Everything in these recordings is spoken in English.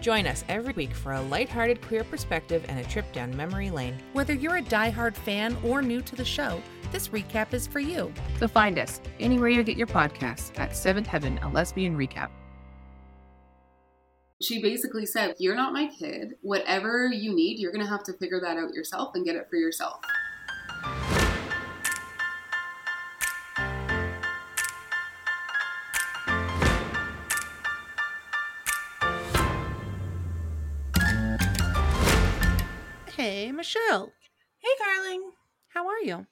Join us every week for a lighthearted queer perspective and a trip down memory lane. Whether you're a diehard fan or new to the show, this recap is for you. So find us anywhere you get your podcasts at Seventh Heaven, a lesbian recap. She basically said, You're not my kid. Whatever you need, you're going to have to figure that out yourself and get it for yourself. Michelle. Hey, Carling. How are you?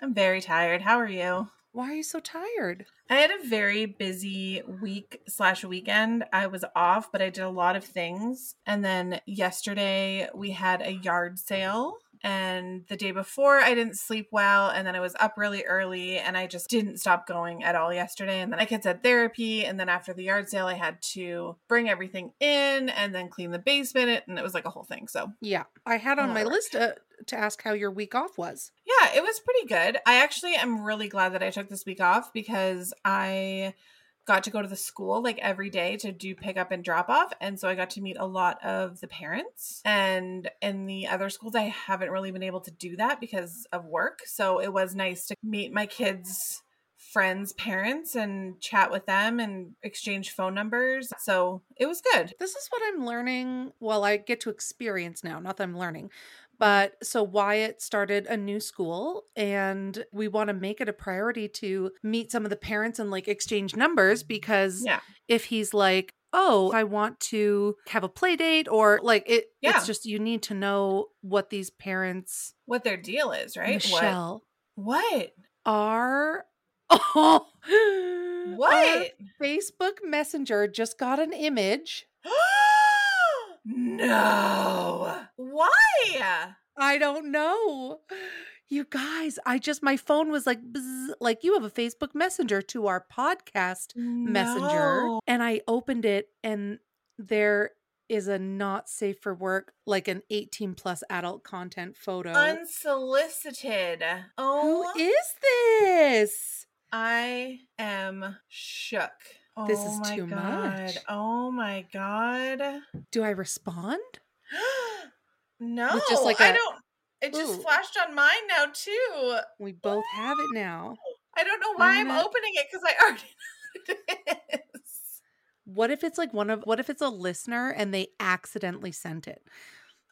I'm very tired. How are you? Why are you so tired? I had a very busy week slash weekend. I was off, but I did a lot of things. And then yesterday we had a yard sale. And the day before, I didn't sleep well. And then I was up really early and I just didn't stop going at all yesterday. And then I kids had therapy. And then after the yard sale, I had to bring everything in and then clean the basement. And it was like a whole thing. So, Yeah, I had on my list uh, to ask how your week off was. Yeah, it was pretty good. I actually am really glad that I took this week off because I got to go to the school like every day to do pick up and drop off. And so I got to meet a lot of the parents. And in the other schools, I haven't really been able to do that because of work. So it was nice to meet my kids' friends' parents and chat with them and exchange phone numbers. So it was good. This is what I'm learning. Well, I get to experience now, not that I'm learning. But so Wyatt started a new school, and we want to make it a priority to meet some of the parents and like exchange numbers because Yeah. if he's like, oh, I want to have a play date, or like it, Yeah. it's just you need to know what these parents, What their deal is, right? Michelle, What? What? are. Oh, our What? Facebook Messenger just got an image. No. Why? I don't know. You guys, I just my phone was like bzz, like you have a Facebook Messenger to our podcast Messenger and I opened it and there is a not safe for work like an 18 plus adult content photo. Unsolicited. Oh, Who is this? I am shook. This Oh is my too god. much. Oh my god. Do I respond? no, With just like I don't. It just Ooh. flashed on mine now too. We both have it now. Oh, I don't know why I'm, gonna- opening it because I already know what it is. What if it's like one of what if it's a listener and they accidentally sent it?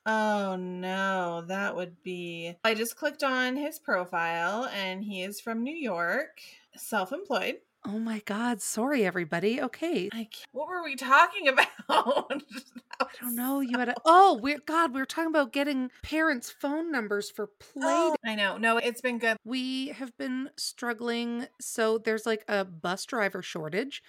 Oh no, that would be. I just clicked on his profile and he is from New York, self employed. Oh my god, sorry everybody. Okay. I can't, what were we talking about? I don't know. You had a oh, we're God. We were talking about getting parents' phone numbers for play. Oh, I know. No, it's been good. We have been struggling. So there's like a bus driver shortage.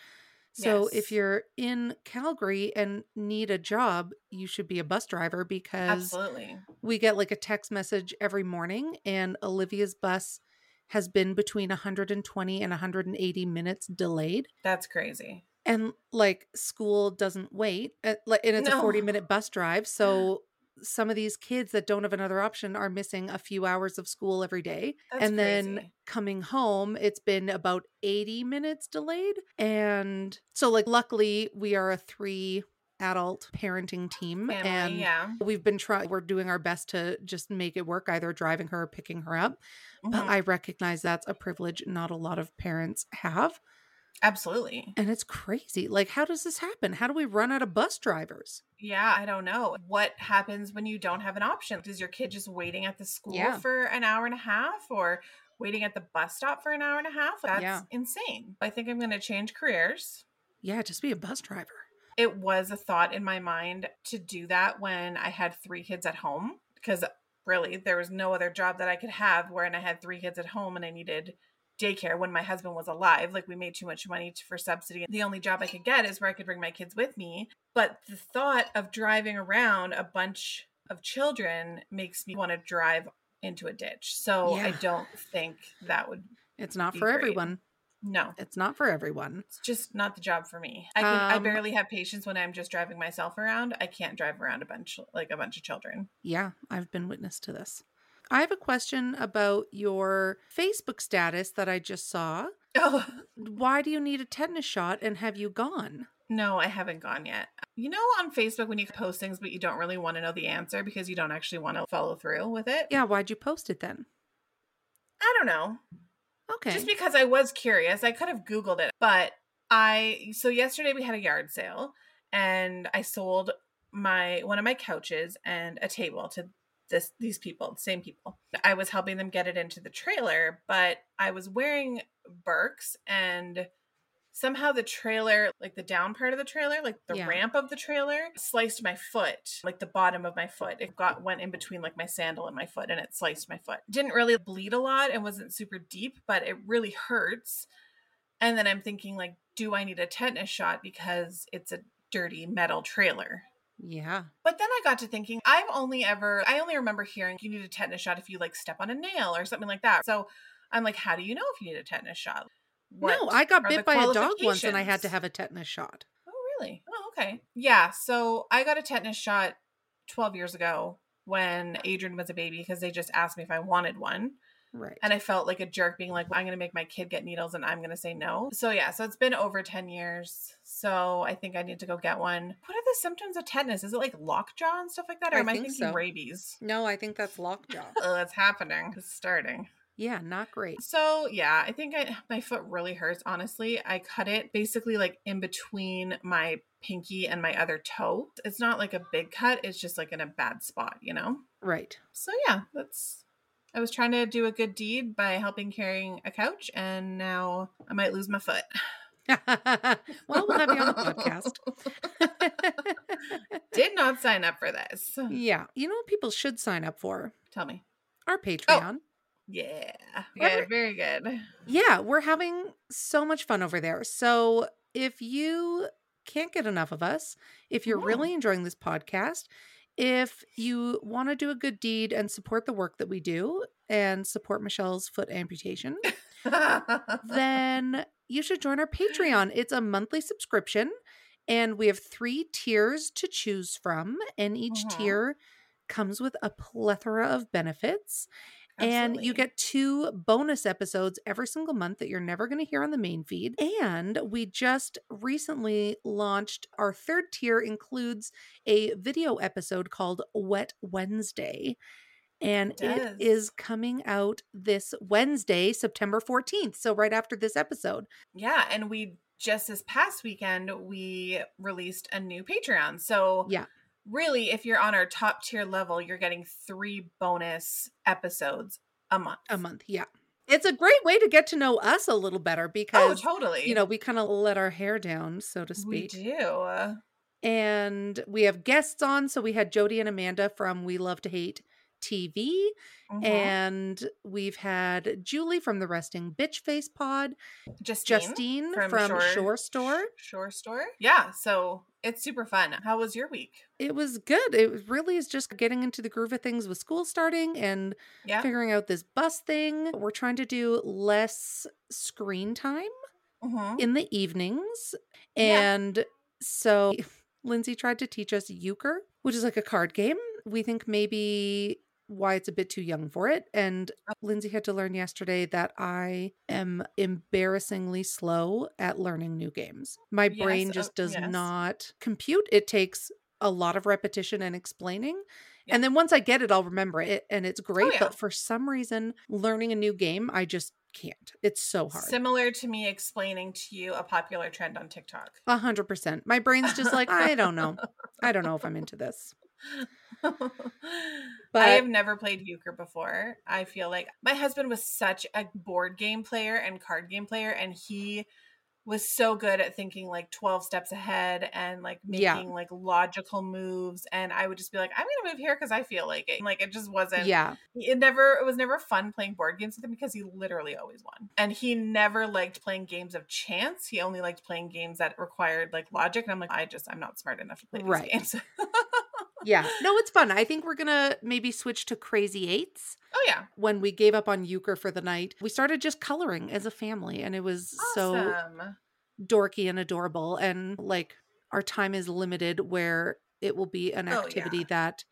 So if you're in Calgary and need a job, you should be a bus driver because Absolutely. we get like a text message every morning, and Olivia's bus has been between 120 and 180 minutes delayed. That's crazy. and like school doesn't wait uh, like and it's a 40 minute bus drive so some of these kids that don't have another option are missing a few hours of school every day That's and then crazy. coming home it's been about 80 minutes delayed and so like luckily we are a three adult parenting team Family, and yeah. we've been trying we're doing our best to just make it work either driving her or picking her up but Mhm. i recognize that's a privilege not a lot of parents have Absolutely. and it's crazy. Like, how does this happen? How do we run out of bus drivers? Yeah, I don't know. What happens when you don't have an option? Is your kid just waiting at the school Yeah. for an hour and a half or waiting at the bus stop for an hour and a half? That's Yeah. insane. I think I'm going to change careers. Yeah, just be a bus driver. It was a thought in my mind to do that when I had three kids at home because really there was no other job that I could have wherein I had three kids at home and I needed daycare when my husband was alive. Like we made too much money for subsidy. The only job I could get is where I could bring my kids with me. But the thought of driving around a bunch of children makes me want to drive into a ditch. So I don't think that would It's not for great. everyone. No, It's not for everyone. it's just not the job for me. I can, I Um, barely have patience when I'm just driving myself around. I can't drive around a bunch like a bunch of children. Yeah, I've been witness to this. I have a question about your Facebook status that I just saw. Oh Why do you need a tetanus shot and have you gone? no, I haven't gone yet. You know, on Facebook when you post things, but you don't really want to know the answer because you don't actually want to follow through with it. Yeah, why'd you post it then? I don't know. Okay. Just because I was curious, I could have Googled it. But I, so yesterday we had a yard sale and I sold my, one of my couches and a table to this, these people, same people. I was helping them get it into the trailer, but I was wearing Birks and somehow the trailer, like the down part of the trailer, like the Yeah. ramp of the trailer, sliced my foot, like the bottom of my foot. It got went in between like my sandal and my foot, and it sliced my foot. Didn't really bleed a lot and wasn't super deep, but it really hurts. And then I'm thinking, like, do I need a tetanus shot because it's a dirty metal trailer? yeah. But then I got to thinking, I've only ever, I only remember hearing you need a tetanus shot if you like step on a nail or something like that. So I'm like, how do you know if you need a tetanus shot? No, I got bit by a dog once and I had to have a tetanus shot. Oh, really? Oh, okay. Yeah. So I got a tetanus shot 12 years ago when Adrian was a baby because they just asked me if I wanted one. Right. And I felt like a jerk being like, I'm going to make my kid get needles and I'm going to say no. So, yeah. So it's been over 10 years. So I think I need to go get one. What are the symptoms of tetanus? Is it like lockjaw and stuff like that? Or I am I thinking so. rabies? no, I think that's lockjaw. Oh, it's happening. It's starting. Yeah, not great. So yeah, I think I, my foot really hurts. Honestly, I cut it basically like in between my pinky and my other toe. It's not like a big cut. It's just like in a bad spot, you know. Right. So yeah, that's. I was trying to do a good deed by helping carrying a couch, and now I might lose my foot. well, we'll have you on the podcast. Did not sign up for this. yeah. You know what people should sign up for? Tell me. Our oh, Patreon. Yeah. Good. Very good. Yeah, we're having so much fun over there. So if you can't get enough of us, if you're really enjoying this podcast, if you want to do a good deed and support the work that we do and support Michelle's foot amputation, then you should join our Patreon. It's a monthly subscription, and we have three tiers to choose from, and each Mhm. tier comes with a plethora of benefits. And you get two bonus episodes every single month that you're never going to hear on the main feed. And we just recently launched our third tier, includes a video episode called Wet Wednesday. And It it is coming out this Wednesday, September 14th. So, right after this episode. Yeah, and we just this past weekend we released a new Patreon. So Yeah. Really, if you're on our top tier level, you're getting three bonus episodes a month. A month. Yeah. It's a great way to get to know us a little better because, Oh, because, totally. you know, we kind of let our hair down, so to speak. we do. and we have guests on. So we had Jody and Amanda from We Love to Hate TV, Mhm. and we've had Julie from the Resting Bitch Face Pod, Justine, Justine from, Shore, Store. Shore Store. Yeah, so it's super fun. How was your week? It was good. It really is just getting into the groove of things with school starting and Yeah. figuring out this bus thing. We're trying to do less screen time Mhm. in the evenings. Yeah. And so Lindsay tried to teach us euchre, which is like a card game. We think maybe Wyatt's a bit too young for it. And Oh. Lindsay had to learn yesterday that I am embarrassingly slow at learning new games. My Yes, brain oh, just does yes. not compute. It takes a lot of repetition and explaining. Yeah. And then once I get it, I'll remember it and it's oh, great. yeah. But for some reason, learning a new game, I just can't. It's so hard. Similar to me explaining to you a popular trend on TikTok. A hundred percent. My brain's just like, I don't know. I don't know if I'm into this. I But- have never played euchre before. I feel like my husband was such a board game player and card game player, and he was so good at thinking like 12 steps ahead and like making Yeah. like logical moves. And I would just be like, I'm gonna move here because I feel like it. Like it just wasn't Yeah. it never it was never fun playing board games with him because he literally always won and he never liked playing games of chance he only liked playing games that required like logic and i'm like i just i'm not smart enough to play these Right. games yeah. No, it's fun. I think we're gonna maybe switch to crazy eights. Oh yeah. When we gave up on euchre for the night, we started just coloring as a family, and it was so dorky and adorable. And like our time is limited, where it will be an Oh, yeah. activity that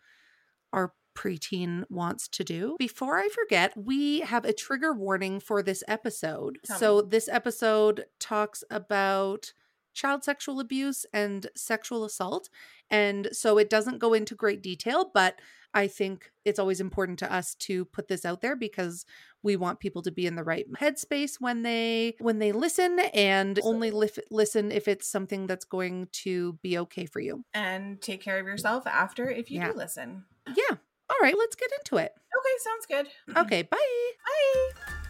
our preteen wants to do. Before I forget, we have a trigger warning for this episode. Tell so this episode talks about child sexual abuse and sexual assault. And so it doesn't go into great detail, but I think it's always important to us to put this out there because we want people to be in the right headspace when they when they listen and only lif- listen if it's something that's going to be okay for you. And take care of yourself after if you Yeah. do listen. Yeah. All right, let's get into it. Okay, sounds good. Okay, bye. Bye.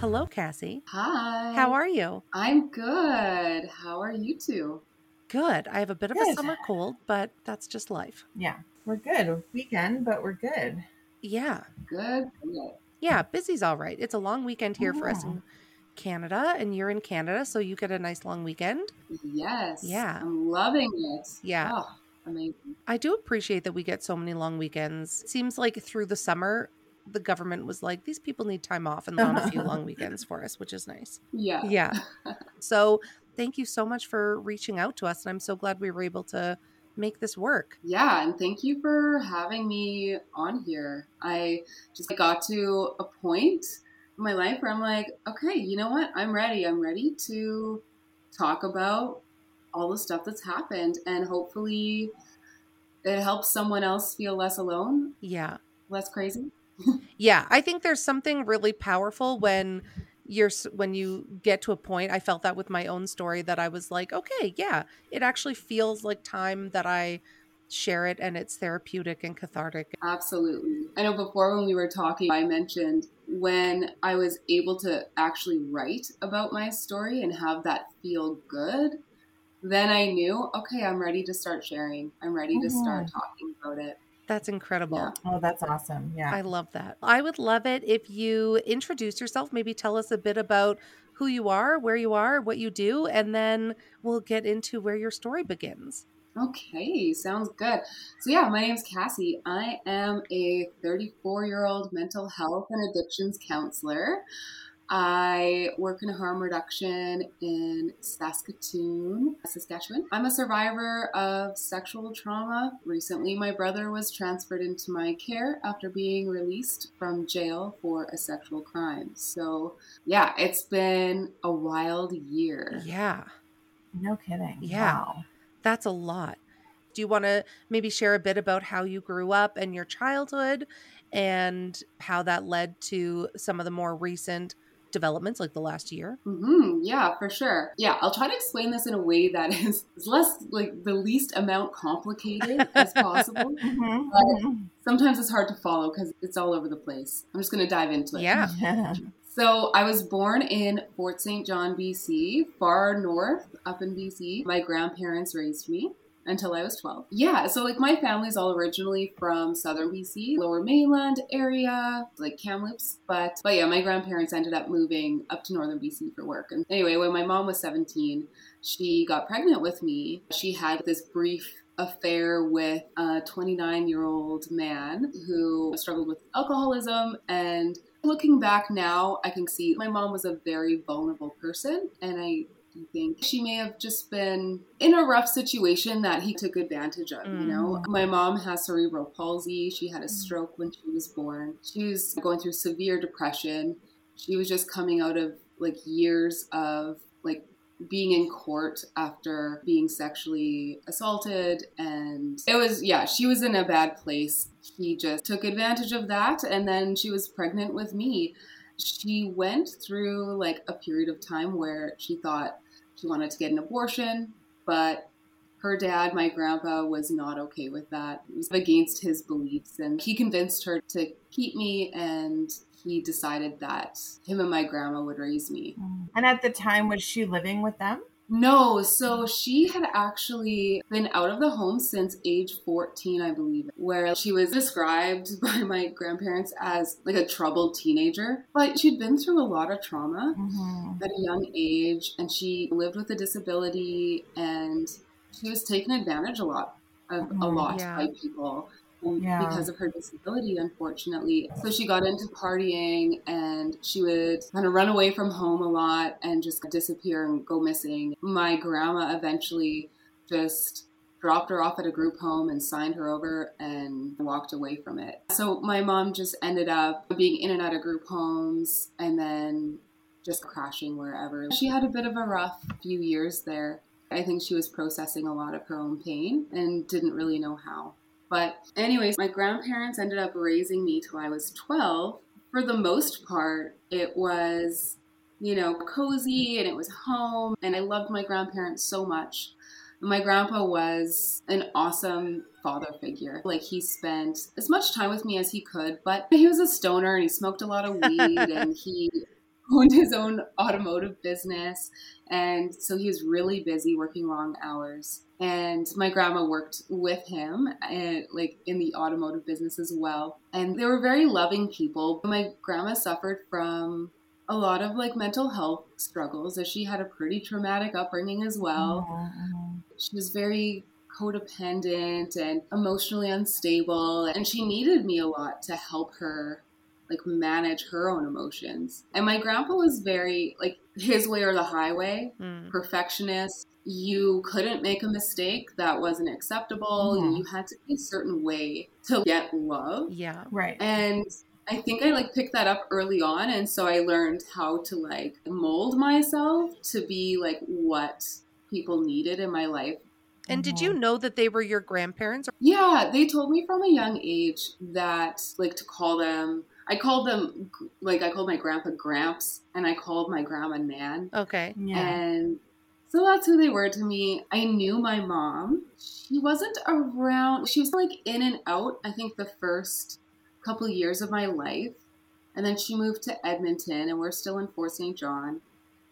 Hello, Cassie. Hi. How are you? I'm good. How are you two? Good. I have a bit of a summer cold, but that's just life. Yeah, we're good. Weekend, but we're good. Yeah. Good. Good. Yeah, busy's all right. It's a long weekend here for us in Canada, and you're in Canada, so you get a nice long weekend. Yes. Yeah. I'm loving it. Yeah. Oh, amazing. I do appreciate that we get so many long weekends. It seems like through the summer, the government was like, these people need time off and found a few long weekends for us, which is nice. Yeah. Yeah. So thank you so much for reaching out to us. And I'm so glad we were able to make this work. Yeah, and thank you for having me on here. I just got to a point in my life where I'm like, okay, you know what? I'm ready. I'm ready to talk about all the stuff that's happened and hopefully it helps someone else feel less alone, Yeah. less crazy. Yeah. I think there's something really powerful when you're when you get to a point i felt that with my own story that i was like okay yeah it actually feels like time that i share it and it's therapeutic and cathartic Absolutely. I know before when we were talking, I mentioned when I was able to actually write about my story and have that feel good, then I knew, okay, I'm ready to start sharing. I'm ready to start mm-hmm. talking about it. That's incredible Yeah. Oh, that's awesome. Yeah. I love that. I would love it if you introduce yourself, maybe tell us a bit about who you are, where you are, what you do, and then we'll get into where your story begins. Okay, sounds good. So, yeah, my name's Cassie. I am a 34 year old mental health and addictions counselor. I work in harm reduction in Saskatoon, Saskatchewan. I'm a survivor of sexual trauma. Recently, my brother was transferred into my care after being released from jail for a sexual crime. So, yeah, it's been a wild year. Yeah, no kidding. Yeah. Wow. that's a lot. Do you want to maybe share a bit about how you grew up and your childhood and how that led to some of the more recent developments like the last year? hmm yeah, for sure. Yeah, I'll try to explain this in a way that is, is less like the least amount complicated as possible. Mhm, But- Sometimes it's hard to follow because it's all over the place. I'm just going to dive into it. Yeah. So I was born in Fort St. John, BC, far north up in BC. My grandparents raised me until I was 12. Yeah, so like my family's all originally from southern BC, lower mainland area, like Kamloops. But but yeah, my grandparents ended up moving up to northern BC for work. And anyway, when my mom was 17, she got pregnant with me. She had this brief affair with a 29 year old man who struggled with alcoholism and looking back now i can see my mom was a very vulnerable person and i think? She may have just been in a rough situation that he took advantage of you know? Mm. My mom has cerebral palsy. She had a mm. stroke when she was born. She was going through severe depression. She was just coming out of like years of like being in court after being sexually assaulted and it was yeah she was in a bad place. He just took advantage of that and then she was pregnant with me she went through like a period of time where she thought she wanted to get an abortion but her dad my grandpa was not okay with that it was against his beliefs and he convinced her to keep me and he decided that him and my grandma would raise me And at the time, was she living with them? No, so she had actually been out of the home since age 14, I believe, where she was described by my grandparents as like a troubled teenager. But she'd been through a lot of trauma Mm-hmm. at a young age, and she lived with a disability, and she was taken advantage a lot of a Mhm. lot Yeah. by people. Yeah. Because of her disability, unfortunately. So she got into partying and she would kind of run away from home a lot and just disappear and go missing. My grandma eventually just dropped her off at a group home and signed her over and walked away from it. So my mom just ended up being in and out of group homes and then just crashing wherever. She had a bit of a rough few years there. I think she was processing a lot of her own pain and didn't really know how. But, anyways, my grandparents ended up raising me till I was 12. For the most part, it was, you know, cozy and it was home. And I loved my grandparents so much. My grandpa was an awesome father figure. Like, he spent as much time with me as he could, but he was a stoner and he smoked a lot of weed and he owned his own automotive business. And so he was really busy working long hours. And my grandma worked with him and like in the automotive business as well. And they were very loving people. My grandma suffered from a lot of like mental health struggles as she had a pretty traumatic upbringing as well. Mhm. She was very codependent and emotionally unstable and she needed me a lot to help her like manage her own emotions. And my grandpa was very like his way or the highway, Mm. perfectionist. You couldn't make a mistake that wasn't acceptable. Mhm. You had to be a certain way to get love. Yeah. Right. And I think I like picked that up early on and so I learned how to like mold myself to be like what people needed in my life And did you know that they were your grandparents? Yeah, they told me from a young age that like to call them. I called them like I called my grandpa Gramps and I called my grandma Nan. Okay. Yeah. And so that's who they were to me. I knew my mom. She wasn't around. She was like in and out. I think the first couple years of my life. And then she moved to Edmonton and we're still in Fort St. John.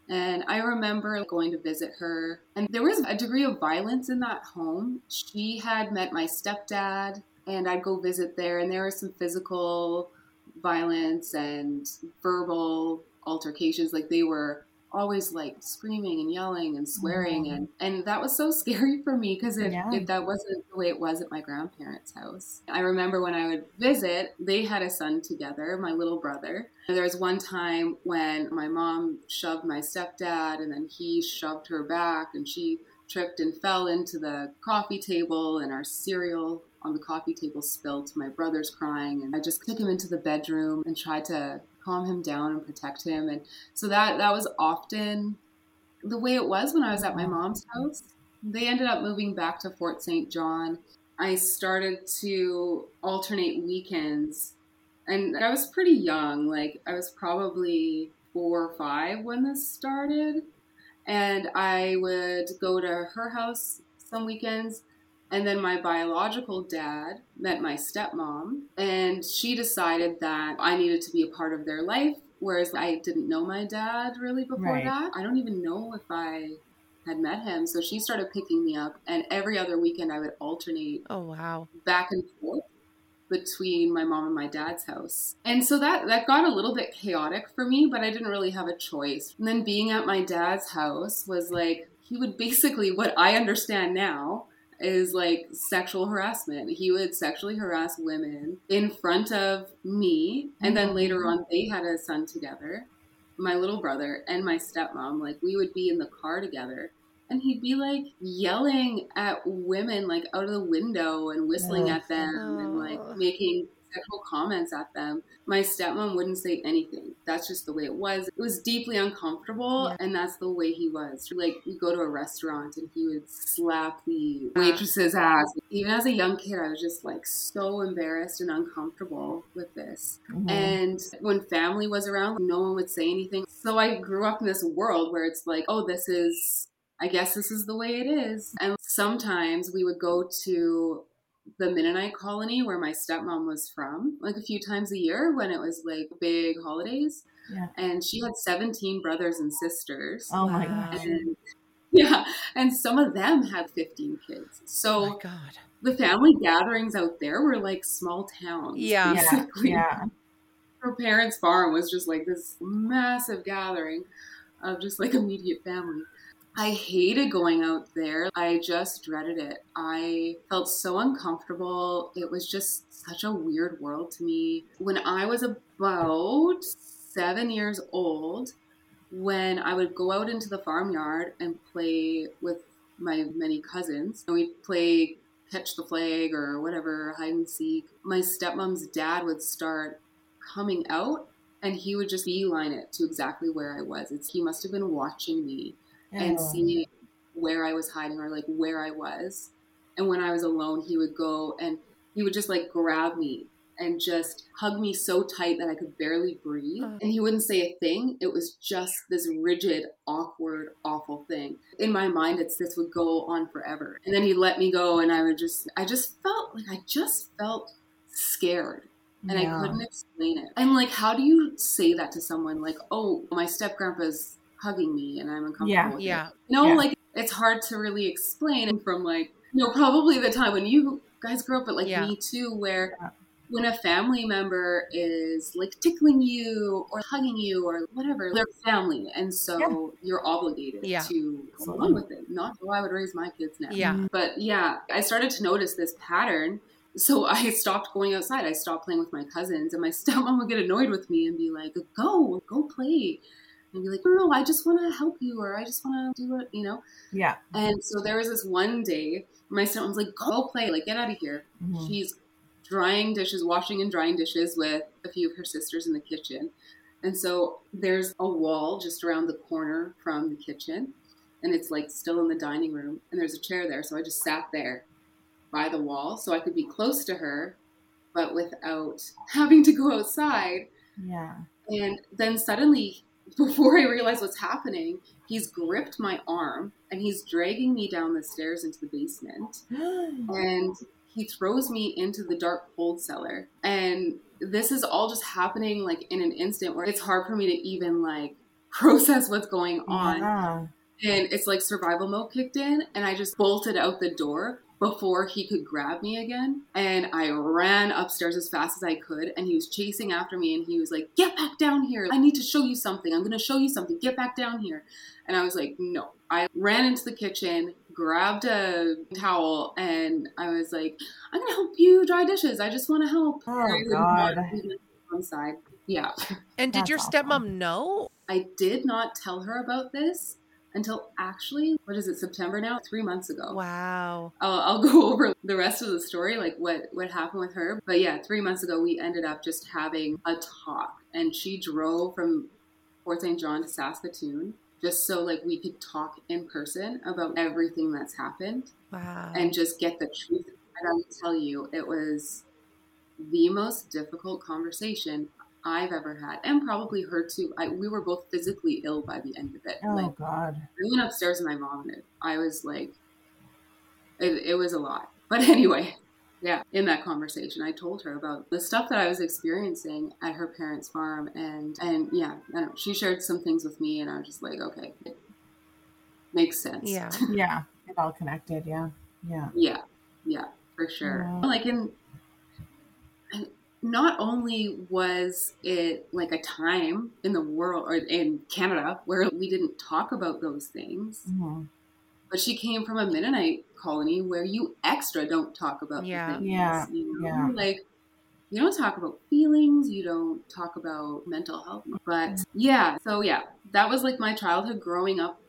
And I remember going to visit her, and there was a degree of violence in that home. She had met my stepdad, and I'd go visit there, and there was some physical violence and verbal altercations. Like they were always like screaming and yelling and swearing, Mhm. and and that was so scary for me because it, Yeah. it that wasn't the way it was at my grandparents' house. I remember when I would visit, they had a son together, my little brother. And there was one time when my mom shoved my stepdad, and then he shoved her back, and she tripped and fell into the coffee table, and our cereal on the coffee table spilled. My brother's crying, and I just took him into the bedroom and tried to calm him down and protect him. And so that that was often the way it was when I was at my mom's house. They ended up moving back to Fort St. John. I started to alternate weekends and I was pretty young. Like I was probably four or five when this started, and I would go to her house some weekends. And then my biological dad met my stepmom, and she decided that I needed to be a part of their life. Whereas I didn't know my dad really before Right. that. I don't even know if I had met him. So she started picking me up, and every other weekend I would alternate Oh wow. back and forth between my mom and my dad's house. And so that that got a little bit chaotic for me, but I didn't really have a choice. And then being at my dad's house was like he would basically what I understand now is like sexual harassment. He would sexually harass women in front of me and then mm-hmm. later on they had a son together. My little brother and my stepmom like we would be in the car together and he'd be like yelling at women like out of the window and whistling Oh. at them and like making sexual comments at them. My stepmom wouldn't say anything. That's just the way it was. It was deeply uncomfortable Yeah. and that's the way he was. Like we go to a restaurant and he would slap the waitress's ass. Even as a young kid, I was just like so embarrassed and uncomfortable with this. Mhm. And when family was around, no one would say anything. So I grew up in this world where it's like, oh, this is, I guess this is the way it is. And sometimes we would go to the Mennonite colony where my stepmom was from, like a few times a year when it was like big holidays. Yeah. And she had 17 brothers and sisters. oh my Wow. gosh. And yeah. And some of them had 15 kids. Oh So my god. the family gatherings out there were like small towns. Yeah. Yeah. basically. Yeah. Her parents' farm was just like this massive gathering of just like immediate family. I hated going out there. I just dreaded it. I felt so uncomfortable. It was just such a weird world to me. When I was about seven years old, when I would go out into the farmyard and play with my many cousins, and we'd play catch the flag or whatever, hide and seek, my stepmom's dad would start coming out and he would just beeline it to exactly where I was. It's he must have been watching me and seeing where I was hiding or like where I was. And when I was alone, he would go and he would just like grab me and just hug me so tight that I could barely breathe. And he wouldn't say a thing. It was just this rigid, awkward, awful thing. In my mind, it's this would go on forever. And then he'd let me go, and I would just, I just felt like I just felt scared and Yeah. I couldn't explain it. And like, how do you say that to someone? Like, oh, my step grandpa's hugging me, and I'm uncomfortable. Yeah. with it. Yeah. You know, Yeah. like it's hard to really explain. And from like, you know, probably the time when you guys grew up, but like Yeah. me too, where Yeah. when a family member is like tickling you or hugging you or whatever, they're family, and so you're obligated Yeah. to go along with it. Not how I would raise my kids now. Yeah. But yeah, I started to notice this pattern. So I stopped going outside. I stopped playing with my cousins, and my stepmom would get annoyed with me and be like, "Go, go play," and be like, "No, no, I just want to help you, or I just want to do it," you know. Yeah. And so there was this one day, my stepmom's like, "Go play, like get out of here." Mhm. She's drying dishes, washing and drying dishes with a few of her sisters in the kitchen. And so there's a wall just around the corner from the kitchen, and it's like still in the dining room, and there's a chair there. So I just sat there by the wall so I could be close to her, but without having to go outside. Yeah. And then suddenly, before I realize what's happening, he's gripped my arm and he's dragging me down the stairs into the basement. And he throws me into the dark cold cellar. And this is all just happening like in an instant where it's hard for me to even like process what's going on. Yeah. and it's like survival mode kicked in and i just bolted out the door before he could grab me again and i ran upstairs as fast as i could and he was chasing after me and he was like get back down here. I need to show you something. I'm going to show you something. Get back down here. And i was like no. I ran into the kitchen grabbed a towel and i was like i'm going to help you dry dishes. I just want to help. Oh, I God. not on side. Yeah. And did That's your awful. stepmom know? I did not tell her about this until actually, what is it, September now? Three months ago. Wow. I'll, I'll go over the rest of the story, like what, what happened with her. But yeah, three months ago, we ended up just having a talk. And she drove from Fort St. John to Saskatoon just so like we could talk in person about everything that's happened Wow. and just get the truth. And I will tell you, it was the most difficult conversation I've ever had, and probably her too. I, we were both physically ill by the end of it. Oh Like God. I went upstairs with my mom and I vomited. I was like, it, it was a lot. But anyway, yeah, in that conversation, I told her about the stuff that I was experiencing at her parents' farm, and and yeah, I don't know, she shared some things with me, and I was just like, okay, it makes sense. yeah. Yeah. it all connected. Yeah. Yeah. Yeah, yeah, for sure. Yeah. Like in, and not only was it like a time in the world or in Canada where we didn't talk about those things, Mhm. but she came from a Mennonite colony where you extra don't talk about the Yeah. things. Yeah, You know? yeah. Like you don't talk about feelings, you don't talk about mental health. But Mm. yeah, so yeah, that was like my childhood growing up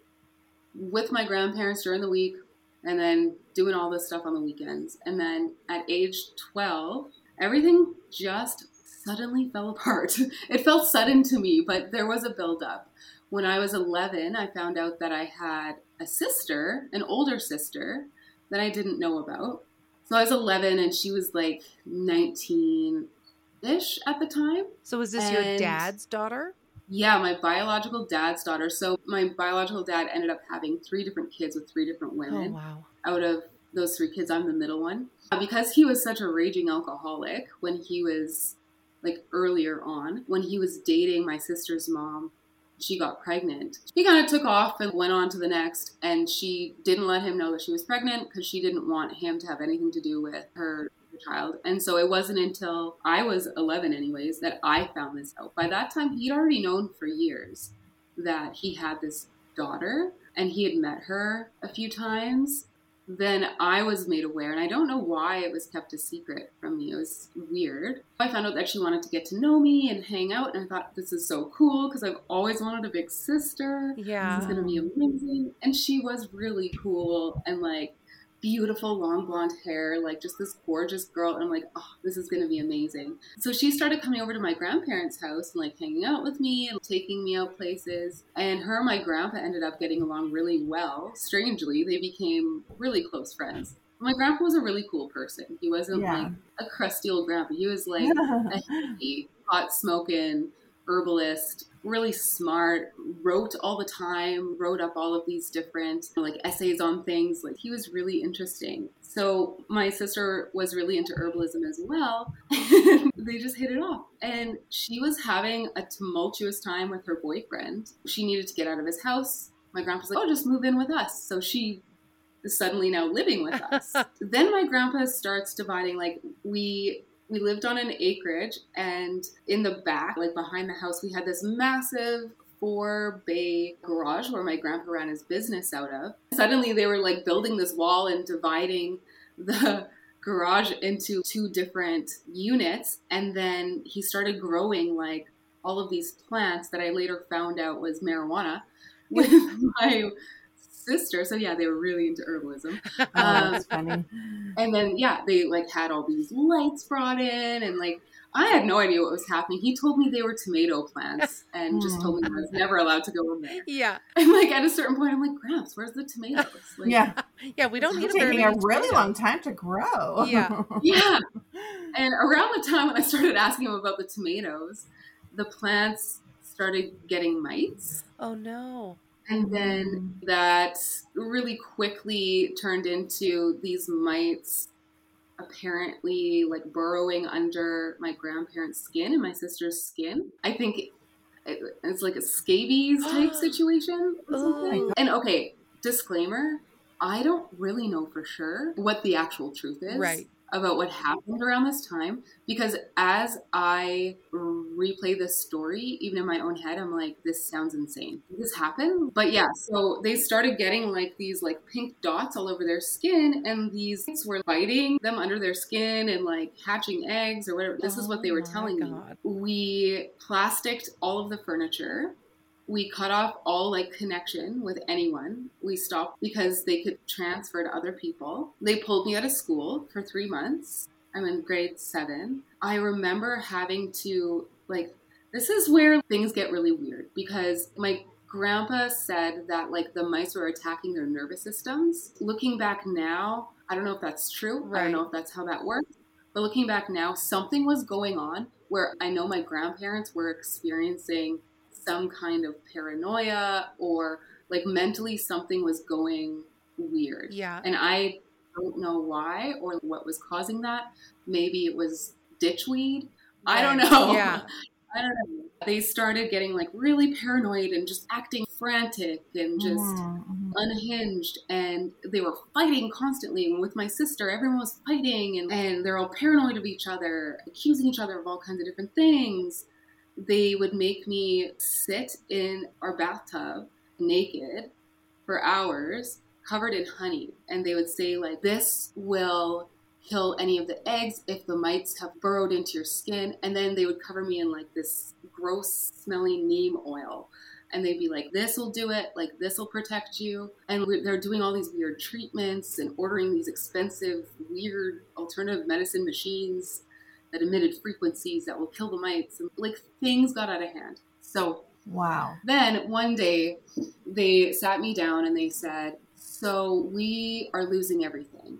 with my grandparents during the week and then doing all this stuff on the weekends. And then at age 12, everything just suddenly fell apart. it felt sudden to me, but there was a buildup. When I was 11, I found out that I had a sister, an older sister, that I didn't know about. So I was 11 and she was like 19 ish at the time. So was this your dad's daughter? Yeah, my biological dad's daughter. So my biological dad ended up having three different kids with three different Oh women. wow. Out of those three kids, I'm the middle one. Uh, Because he was such a raging alcoholic when he was like earlier on, when he was dating my sister's mom, she got pregnant. He kind of took off and went on to the next, and she didn't let him know that she was pregnant because she didn't want him to have anything to do with her child. And so it wasn't until I was 11, anyways, that I found this out. By that time, he'd already known for years that he had this daughter and he had met her a few times then I was made aware, and I don't know why it was kept a secret from me. It was weird. I found out that she wanted to get to know me and hang out, and I thought this is so cool because I've always wanted a big sister. Yeah. This is gonna be amazing. And she was really cool and like beautiful long blonde hair, like just this gorgeous girl. And I'm like, oh, this is gonna be amazing. So she started coming over to my grandparents' house and like hanging out with me and taking me out places. And her and my grandpa ended up getting along really well. Strangely, they became really close friends. My grandpa was a really cool person. He wasn't Yeah. like a crusty old grandpa. He was like a hippie, pot smoking herbalist, really smart, wrote all the time, wrote up all of these different like essays on things. Like he was really interesting. So my sister was really into herbalism as well. they just hit it off. And she was having a tumultuous time with her boyfriend. She needed to get out of his house. My grandpa's like, "Oh, just move in with us." So she is suddenly now living with us. then my grandpa starts dividing like we we lived on an acreage and in the back like behind the house we had this massive four bay garage where my grandpa ran his business out of. Suddenly they were like building this wall and dividing the garage into two different units and then he started growing like all of these plants that i later found out was marijuana with my sister so yeah they were really into herbalism Oh, um, funny. and then yeah, they like had all these lights brought in, and like I had no idea what was happening. He told me they were tomato plants, and just told me I was never allowed to go in there. Yeah. And like at a certain point, I'm like, Gramps, where's the tomatoes? Like, Yeah, Yeah, we don't need it's a very taking a really long time to grow. Yeah. yeah. And around the time when I started asking him about the tomatoes, the plants started getting mites. Oh no. And then that really quickly turned into these mites apparently like burrowing under my grandparents' skin and my sister's skin. I think it- it's like a scabies type situation or something. Oh. And okay, disclaimer I don't really know for sure what the actual truth is Right. About what happened around this time because as I replay this story, even in my own head, I'm like, this sounds insane. Did this happen? But yeah, so they started getting like these like pink dots all over their skin, and these things were biting them under their skin and like hatching eggs or whatever. This is what they were Oh telling me. We plasticked all of the furniture we cut off all like connection with anyone. We stopped because they could transfer to other people. They pulled me out of school for three months. I'm in grade seven. I remember having to like this is where things get really weird because my grandpa said that like the mice were attacking their nervous systems. Looking back now, I don't know if that's true. I don't know if that's how that worked. But looking back now, something was going on where I know my grandparents were experiencing some kind of paranoia or like mentally something was going weird. Yeah. And I don't know why or what was causing that. Maybe it was ditchweed. I don't know. Yeah. I don't know. They started getting like really paranoid and just acting frantic and just Mhm, mhm. unhinged and they were fighting constantly and with my sister everyone was fighting and, and they're all paranoid of each other accusing each other of all kinds of different things they would make me sit in our bathtub naked for hours covered in honey and they would say like this will kill any of the eggs if the mites have burrowed into your skin and then they would cover me in like this gross smelling neem oil and they'd be like, "This will do it. Like this will protect you." And they're doing all these weird treatments and ordering these expensive, weird alternative medicine machines that emitted frequencies that will kill the mites. And like things got out of hand. So Wow. then one day they sat me down and they said, So we are losing everything.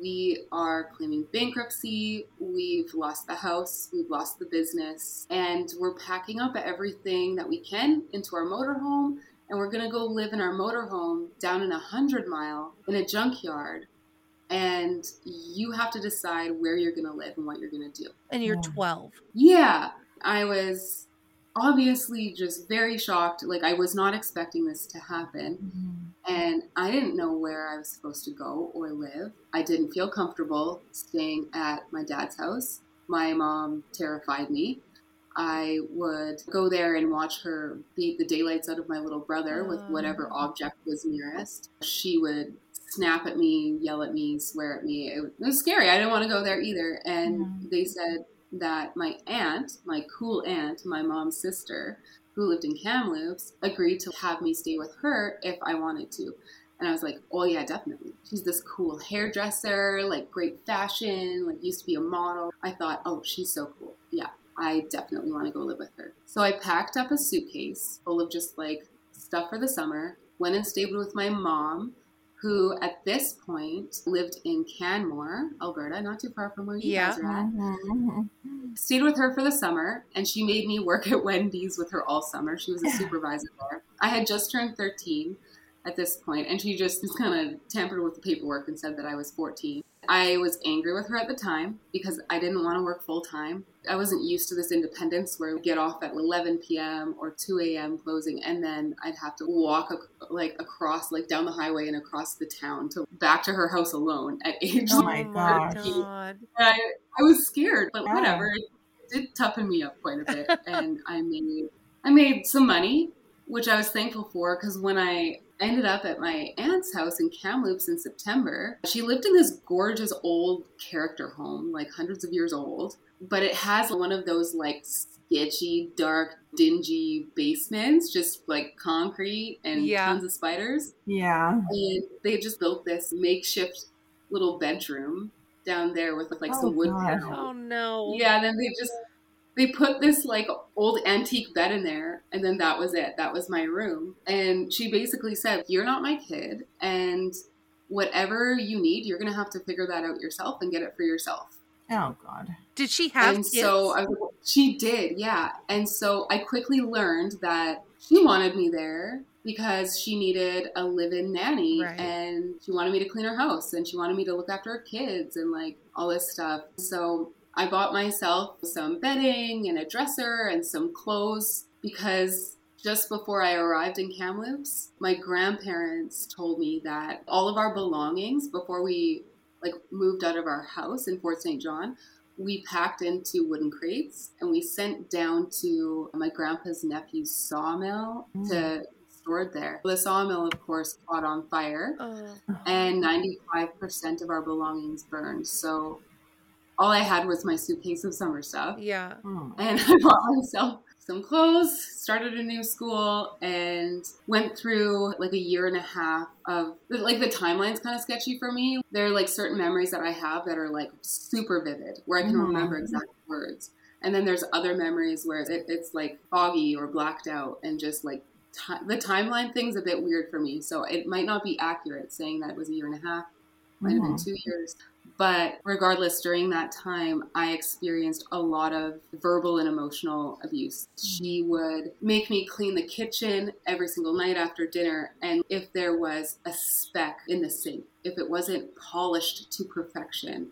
We are claiming bankruptcy. We've lost the house. We've lost the business. And we're packing up everything that we can into our motorhome. And we're going to go live in our motorhome down in a hundred mile in a junkyard. And you have to decide where you're going to live and what you're going to do. And you're 12. Yeah, I was obviously just very shocked. Like, I was not expecting this to happen. Mm-hmm. And I didn't know where I was supposed to go or live. I didn't feel comfortable staying at my dad's house. My mom terrified me. I would go there and watch her beat the daylights out of my little brother with whatever oh. object was nearest. She would snap at me, yell at me, swear at me. It was scary. I didn't want to go there either. And mm-hmm. they said that my aunt, my cool aunt, my mom's sister, who lived in Kamloops, agreed to have me stay with her if I wanted to. And I was like, oh yeah, definitely. She's this cool hairdresser, like great fashion, like used to be a model. I thought, oh, she's so cool. Yeah, I definitely want to go live with her. So I packed up a suitcase full of just like stuff for the summer, went and stayed with my mom, who at this point lived in Canmore, Alberta, not too far from where you Yeah. guys are at Mm-hmm. stayed with her for the summer and she made me work at Wendy's with her all summer. She was a supervisor there. I had just turned 13 at this point and she just kind of tampered with the paperwork and said that I was 14. I was angry with her at the time because I didn't want to work full time. I wasn't used to this independence where we get off at 11 p.m. or 2 a.m. closing and then I'd have to walk like across like down the highway and across the town to back to her house alone at age Oh my god. I, I was scared, but Yeah. whatever. It did toughen me up quite a bit, and I made I made some money, which I was thankful for because when I ended up at my aunt's house in Kamloops in September, she lived in this gorgeous old character home, like hundreds of years old, but it has one of those like sketchy, dark, dingy basements, just like concrete and Yeah. tons of spiders Yeah. and they just built this makeshift little bedroom down there with like Oh, some wood God. panels. Oh no. Yeah, and then they just they put this like old antique bed in there, and then that was it. That was my room. And she basically said, "You're not my kid, and whatever you need, you're gonna have to figure that out yourself and get it for yourself." Oh God. Did she have and kids? so I, she did, yeah. And so I quickly learned that she wanted me there because she needed a live-in nanny Right. and she wanted me to clean her house and she wanted me to look after her kids and like all this stuff. So I bought myself some bedding and a dresser and some clothes because just before I arrived in Kamloops, my grandparents told me that all of our belongings before we like moved out of our house in Fort St. John, we packed into wooden crates and we sent down to my grandpa's nephew's sawmill mm. to store it there. The sawmill, of course, caught on fire Oh. and 95% of our belongings burned. So all I had was my suitcase of summer stuff. Yeah. Oh. And I bought myself some clothes, started a new school, and went through like a year and a half of like the timeline's kind of sketchy for me. There are like certain memories that I have that are like super vivid, where I can Mhm. remember exact words. And then there's other memories where it, it's like foggy or blacked out, and just like ti the timeline thing's a bit weird for me. So it might not be accurate saying that it was a year and a half might have been Mhm. two years. But regardless, during that time, I experienced a lot of verbal and emotional abuse. She mm-hmm. would make me clean the kitchen every single night after dinner. And if there was a speck in the sink, if it wasn't polished to perfection,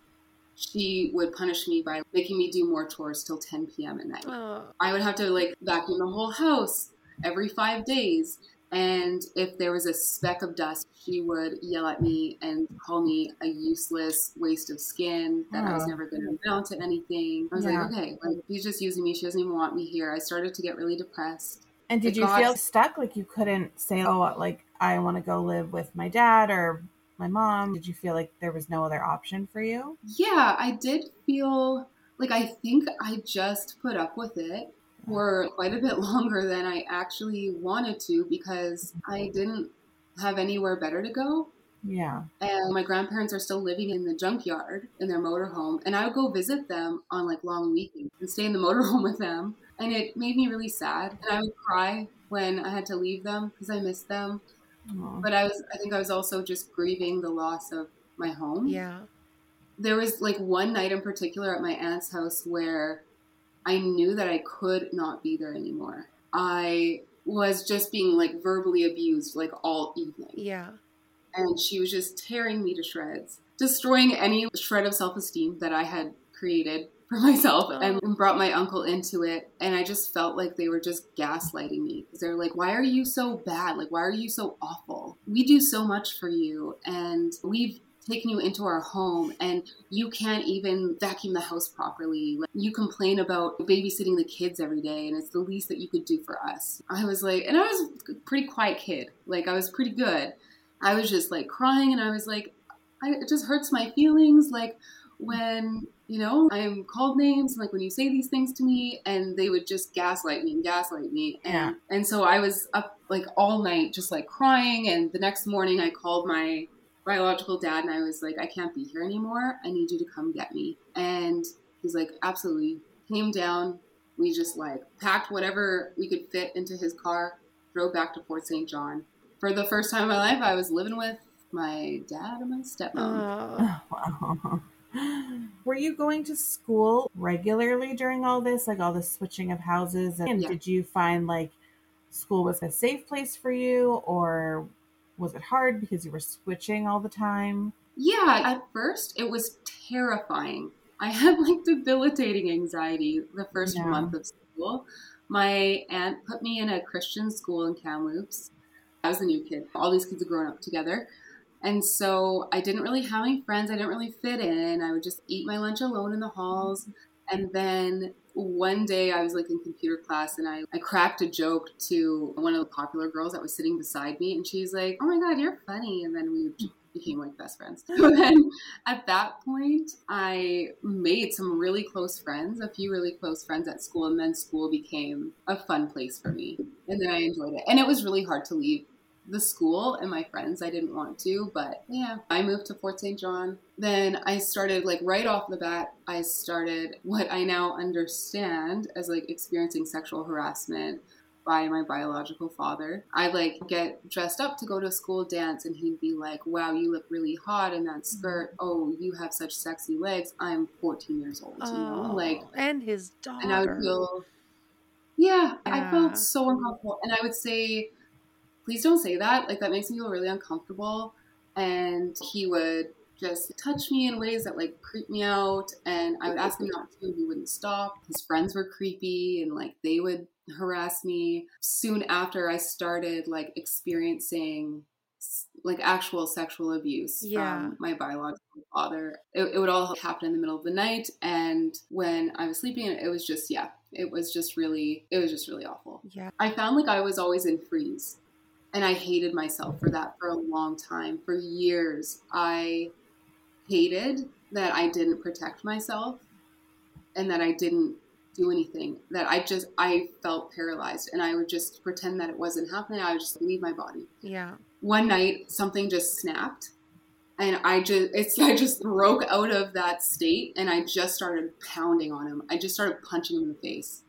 she would punish me by making me do more chores till 10 p.m. at night. Oh. I would have to like vacuum the whole house every five days. And if there was a speck of dust, she would yell at me and call me a useless waste of skin, that I was Oh. never going to amount to anything. I was Yeah. like, okay, like she's just using me. She doesn't even want me here. I started to get really depressed. And did It you got- feel stuck? Like you couldn't say, "Oh, like I want to go live with my dad or my mom." Did you feel like there was no other option for you? Yeah, I did feel like I think I just put up with it for quite a bit longer than I actually wanted to because I didn't have anywhere better to go. Yeah. and my grandparents are still living in the junkyard in their motorhome and i would go visit them on like long weekends and stay in the motorhome with them and it made me really sad and i would cry when i had to leave them because i missed them Aw. but i was i think i was also just grieving the loss of my home Yeah. there was like one night in particular at my aunt's house where I knew that I could not be there anymore. I was just being like verbally abused like all evening Yeah. and she was just tearing me to shreds, destroying any shred of self esteem that I had created for myself oh. and brought my uncle into it. And I just felt like they were just gaslighting me. They're like, why are you so bad? Like, why are you so awful? We do so much for you. And we've taken you into our home and you can't even vacuum the house properly. Like, you complain about babysitting the kids every day and it's the least that you could do for us. I was like, and I was a pretty quiet kid. Like, I was pretty good. I was just like crying and I was like, I, it just hurts my feelings. Like, when you know i'm called names like when you say these things to me and they would just gaslight me and gaslight me and Yeah. and so i was up like all night just like crying and the next morning i called my biological dad and i was like i can't be here anymore i need you to come get me and he's like absolutely came down we just like packed whatever we could fit into his car drove back to fort st john for the first time in my life i was living with my dad and my stepmom Oh. Wow. Were you going to school regularly during all this, like all the switching of houses? And Yeah. did you find like school was a safe place for you, or was it hard because you were switching all the time? Yeah, at first it was terrifying. I had like debilitating anxiety the first Yeah. month of school. My aunt put me in a Christian school in Kamloops. I was a new kid. All these kids had grown up together. And so I didn't really have any friends. I didn't really fit in. I would just eat my lunch alone in the halls. And then one day I was like in computer class and I, I cracked a joke to one of the popular girls that was sitting beside me. And she's like, Oh my God, you're funny. And then we became like best friends. And then at that point, I made some really close friends, a few really close friends at school. And then school became a fun place for me. And then I enjoyed it. And it was really hard to leave the school and my friends. I didn't want to, but yeah, I moved to Fort St. John. Then I started, like, right off the bat, I started what I now understand as like experiencing sexual harassment by my biological father. I like get dressed up to go to a school dance and he'd be like, "Wow, you look really hot in that skirt. Mm-hmm. Oh, you have such sexy legs." I'm 14 years old, you know? Oh, Like and his daughter. and I would feel, yeah, I felt so uncomfortable. And I would say, please don't say that. Like, that makes me feel really uncomfortable. And he would just touch me in ways that like creep me out. And I would ask him not to, and he wouldn't stop. His friends were creepy and like they would harass me. Soon after, I started like experiencing like actual sexual abuse Yeah. from my biological father. It, it would all happen in the middle of the night, and when I was sleeping, it was just yeah, it was just really, it was just really awful. yeah. I found like I was always in freeze, and I hated myself for that for a long time. For years, I hated that I didn't protect myself, and that I didn't do anything. That I just I felt paralyzed, and I would just pretend that it wasn't happening. I would just leave my body Yeah. one night something just snapped and i just it's i just broke out of that state and i just started pounding on him i just started punching him in the face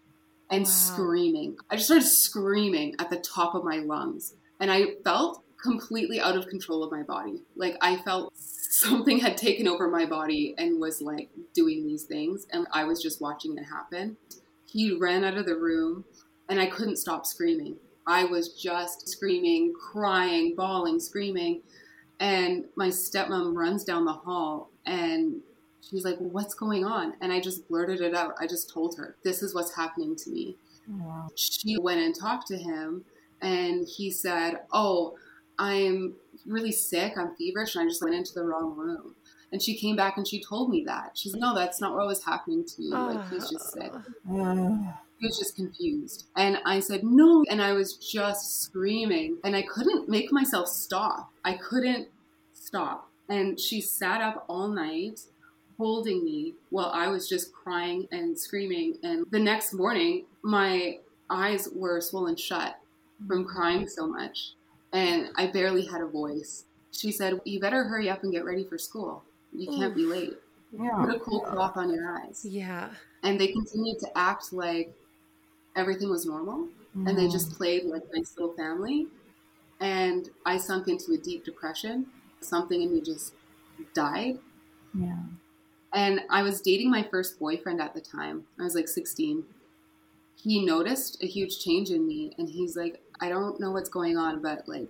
and Wow. screaming i just started screaming at the top of my lungs and i felt completely out of control of my body like i felt something had taken over my body and was like doing these things and i was just watching it happen he ran out of the room and i couldn't stop screaming I was just screaming, crying, bawling, screaming. And my stepmom runs down the hall and she's like, What's going on? And I just blurted it out. I just told her, This is what's happening to me. Oh, wow. She went and talked to him and he said, Oh, I'm really sick. I'm feverish. And I just went into the wrong room. And she came back and she told me that. She's like, No, that's not what was happening to me. Like, he's just sick Ugh. he was just confused. And I said, no. And I was just screaming. And I couldn't make myself stop. I couldn't stop. And she sat up all night holding me while I was just crying and screaming. And the next morning, my eyes were swollen shut from crying so much. And I barely had a voice. She said, You better hurry up and get ready for school. You can't be late. Yeah. Put a cool cloth on your eyes Yeah. and they continued to act like everything was normal and they just mm. played like a nice little family and i sunk into a deep depression something in me just died Yeah. and i was dating my first boyfriend at the time i was like 16 he noticed a huge change in me and he's like i don't know what's going on but like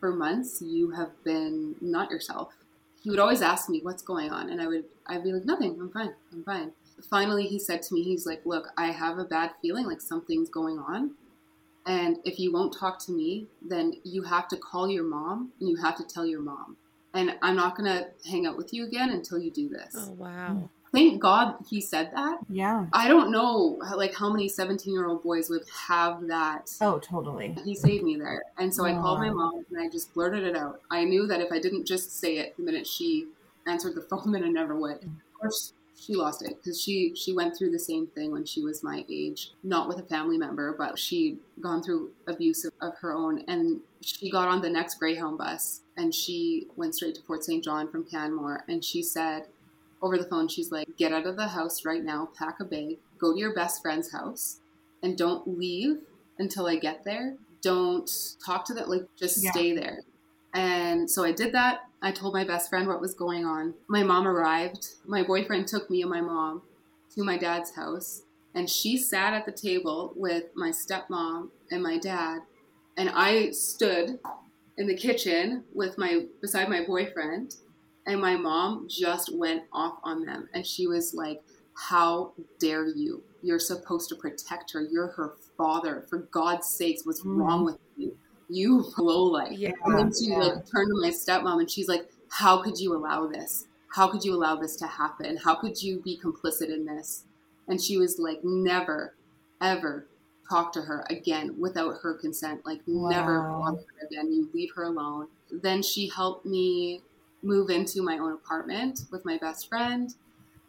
for months you have been not yourself he would always ask me what's going on and i would i'd be like nothing i'm fine i'm fine finally he said to me, he's like, Look, I have a bad feeling like something's going on. And if you won't talk to me, then you have to call your mom and you have to tell your mom. And I'm not going to hang out with you again until you do this. Oh wow. Thank God he said that. Yeah. I don't know like how many 17 year old boys would have that. Oh, totally. He saved me there. And so I called my mom and I just blurted it out. I knew that if I didn't just say it the minute she answered the phone, then I never would. Of course, she lost it because she she went through the same thing when she was my age, not with a family member, but she'd gone through abuse of, of her own. And she got on the next Greyhound bus and she went straight to Fort St. John from Canmore. And she said over the phone, she's like, "Get out of the house right now, pack a bag, go to your best friend's house, and don't leave until I get there. Don't talk to that, like just Yeah. stay there." And so I did that. I told my best friend what was going on. My mom arrived. My boyfriend took me and my mom to my dad's house. And she sat at the table with my stepmom and my dad. And I stood in the kitchen with my beside my boyfriend. And my mom just went off on them. And she was like, How dare you? You're supposed to protect her. You're her father. For God's sakes, what's Mm. wrong with you? You low life. Yeah. And then she Yeah. like turned to my stepmom and she's like, How could you allow this? How could you allow this to happen? How could you be complicit in this? And she was like, Never, ever talk to her again without her consent. Like, never Wow. bother her again. You leave her alone. Then she helped me move into my own apartment with my best friend.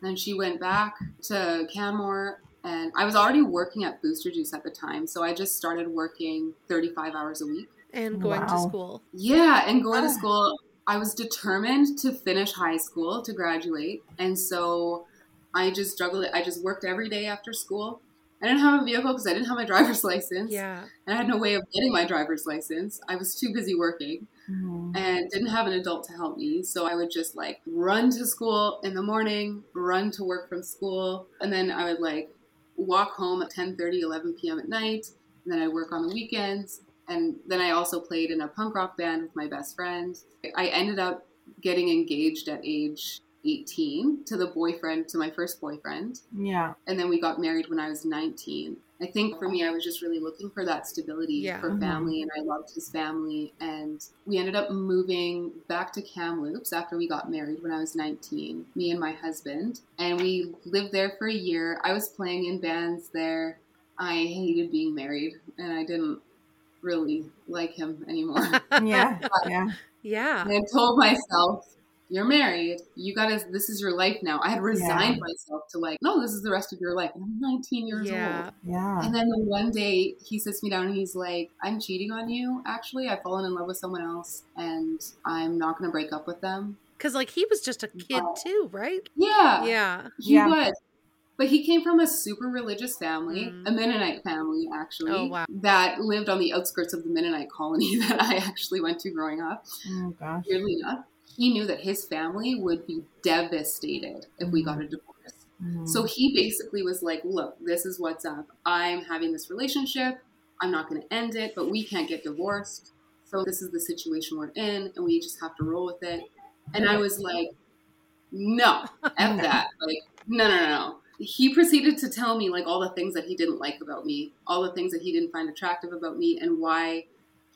Then she went back to Canmore and I was already working at Booster Juice at the time. So I just started working 35 hours a week. And going to school. Yeah, and going to Ah. school, I was determined to finish high school to graduate, and so I just juggled it. I just worked every day after school. I didn't have a vehicle because I didn't have my driver's license, Yeah. and I had no way of getting my driver's license. I was too busy working Mhm. and didn't have an adult to help me, so I would just like run to school in the morning, run to work from school, and then I would like walk home at 10:30, 11 p.m. at night, and then I'd work on the weekends. And then I also played in a punk rock band with my best friend. I ended up getting engaged at age 18 to the boyfriend, to my first boyfriend. Yeah. And then we got married when I was 19. I think for me, I was just really looking for that stability Yeah. for Mhm. family, and I loved his family. And we ended up moving back to Kamloops after we got married when I was 19, me and my husband. And we lived there for a year. I was playing in bands there. I hated being married, and I didn't really like him anymore. Yeah. Yeah. Yeah. And I told myself, you're married. You gotta, this is your life now. I had resigned myself to like, no, this is the rest of your life. And I'm 19 years Yeah. old. Yeah. And then one day he sits me down and he's like, I'm cheating on you. Actually, I've fallen in love with someone else and I'm not going to break up with them. Because like he was just a kid Wow. too, right? Yeah. Yeah. He Yeah. was. But he came from a super religious family, Mm. a Mennonite family, actually, Oh, wow. that lived on the outskirts of the Mennonite colony that I actually went to growing up. Oh gosh. weirdly enough, he knew that his family would be devastated if we got a divorce. Mhm. So he basically was like, Look, this is what's up. I'm having this relationship. I'm not going to end it, but we can't get divorced. So this is the situation we're in, and we just have to roll with it. And I was like, No, F that. Like, no, no, no, no. He proceeded to tell me like all the things that he didn't like about me, all the things that he didn't find attractive about me, and why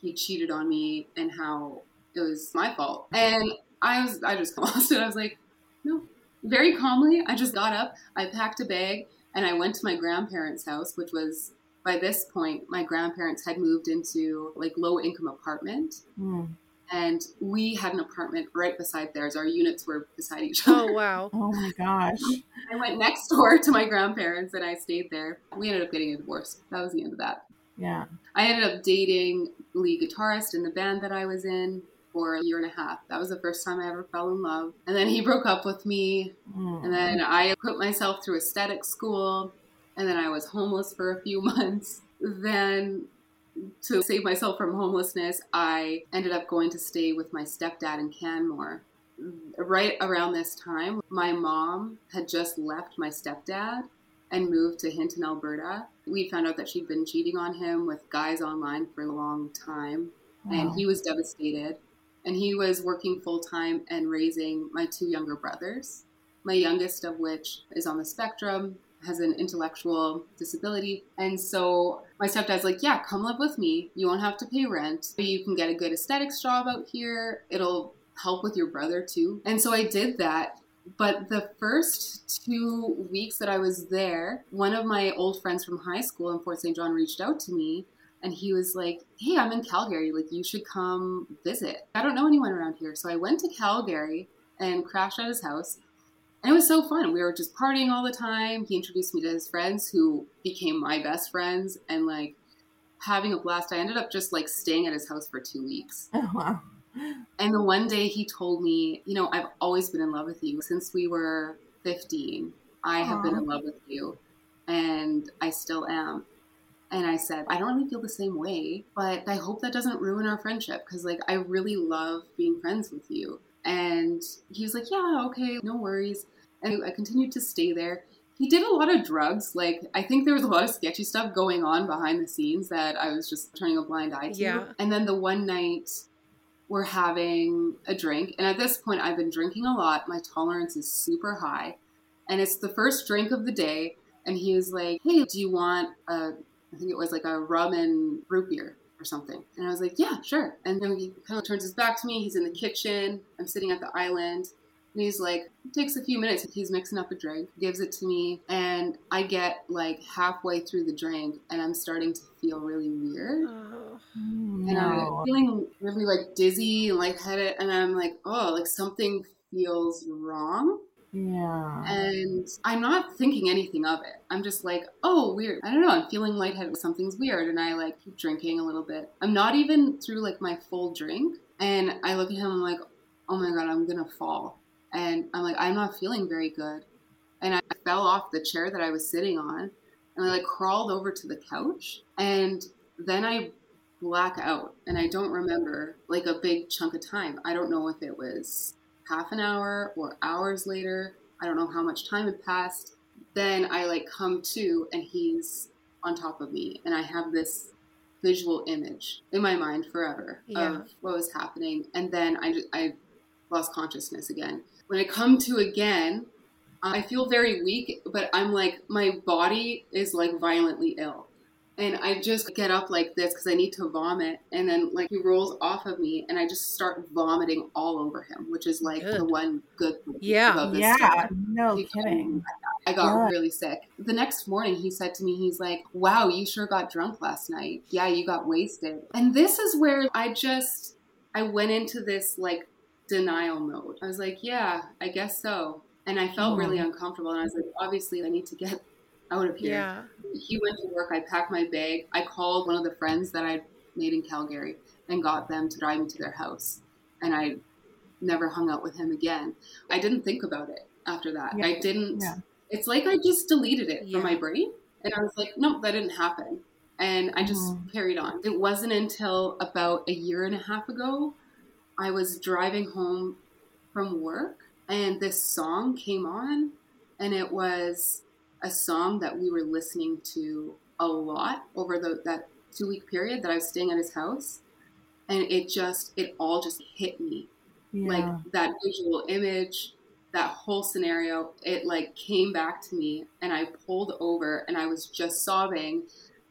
he cheated on me, and how it was my fault. And I was, I just lost it. I was like, no. Very calmly, I just got up, I packed a bag, and I went to my grandparents' house, which was by this point, my grandparents had moved into like low income apartment, Mm. and we had an apartment right beside theirs. Our units were beside each other. Oh wow. Oh my gosh. I went next door to my grandparents, and I stayed there. We ended up getting a divorce. That was the end of that. Yeah. I ended up dating lead guitarist in the band that I was in for a year and a half. That was the first time I ever fell in love. And then he broke up with me, Mm. and then I put myself through aesthetic school, and then I was homeless for a few months. Then, to save myself from homelessness, I ended up going to stay with my stepdad in Canmore. Right around this time, my mom had just left my stepdad and moved to Hinton, Alberta. We found out that she'd been cheating on him with guys online for a long time, and he was devastated. And he was working full time and raising my two younger brothers. my youngest of which is on the spectrum, has an intellectual disability. And so my stepdad's like, Yeah, come live with me. You won't have to pay rent. You can get a good aesthetics job out here. It'll help with your brother too. And so I did that. But the first two weeks that I was there, one of my old friends from high school in Fort St. John reached out to me and he was like, Hey, I'm in Calgary. Like, you should come visit. I don't know anyone around here. So I went to Calgary and crashed at his house. And it was so fun. We were just partying all the time. He introduced me to his friends who became my best friends and like having a blast. I ended up just like staying at his house for two weeks. Oh, wow. And the one day he told me, You know, I've always been in love with you since we were 15. I have been in love with you and I still am. And I said, I don't really feel the same way, but I hope that doesn't ruin our friendship because, like, I really love being friends with you. And he was like, Yeah, okay, no worries. And I continued to stay there. He did a lot of drugs. Like, I think there was a lot of sketchy stuff going on behind the scenes that I was just turning a blind eye to. Yeah. And then the one night, we're having a drink. And at this point, I've been drinking a lot. My tolerance is super high. And it's the first drink of the day. And he was like, Hey, do you want a, I think it was like a rum and root beer or something. And I was like, Yeah, sure. And then he kind of turns his back to me. He's in the kitchen. I'm sitting at the island. And he's like, it takes a few minutes. He's mixing up a drink, gives it to me, and I get like halfway through the drink and I'm starting to feel really weird Oh. and No. I'm feeling really like dizzy and lightheaded, and I'm like, oh, like something feels wrong, Yeah. and I'm not thinking anything of it. I'm just like, oh, weird. I don't know. I'm feeling lightheaded. Something's weird, and I like keep drinking a little bit. I'm not even through like my full drink, and I look at him I'm like, oh my god, I'm gonna fall, and I'm like, I'm not feeling very good, and I fell off the chair that I was sitting on, and I like crawled over to the couch, and then I black out and I don't remember like a big chunk of time. I don't know if it was half an hour or hours later. I don't know how much time had passed. Then I like come to and he's on top of me and I have this visual image in my mind forever Yeah. of what was happening and then I just, I lost consciousness again. When I come to again, I feel very weak, but I'm like my body is like violently ill and I just get up like this because I need to vomit, and then like he rolls off of me, and I just start vomiting all over him, which is like the one good thing Yeah. about this Yeah. job. No You can- kidding. I got Yeah. really sick. The next morning, he said to me, he's like, "Wow, you sure got drunk last night. Yeah, you got wasted." And this is where I just I went into this like denial mode. I was like, "Yeah, I guess so." And I felt oh. really uncomfortable, and I was like, "Obviously, I need to get out of here." Yeah. he went to work. I packed my bag. I called one of the friends that I made in Calgary and got them to drive me to their house. And I never hung out with him again. I didn't think about it after that. Yeah. I didn't. Yeah. It's like I just deleted it from my brain. And I was like, nope, that didn't happen. And I just mm. carried on. It wasn't until about a year and a half ago, I was driving home from work and this song came on. And it was a song that we were listening to a lot over the that two week period that I was staying at his house. And it just it all just hit me. Yeah. Like that visual image, that whole scenario, it like came back to me and I pulled over and I was just sobbing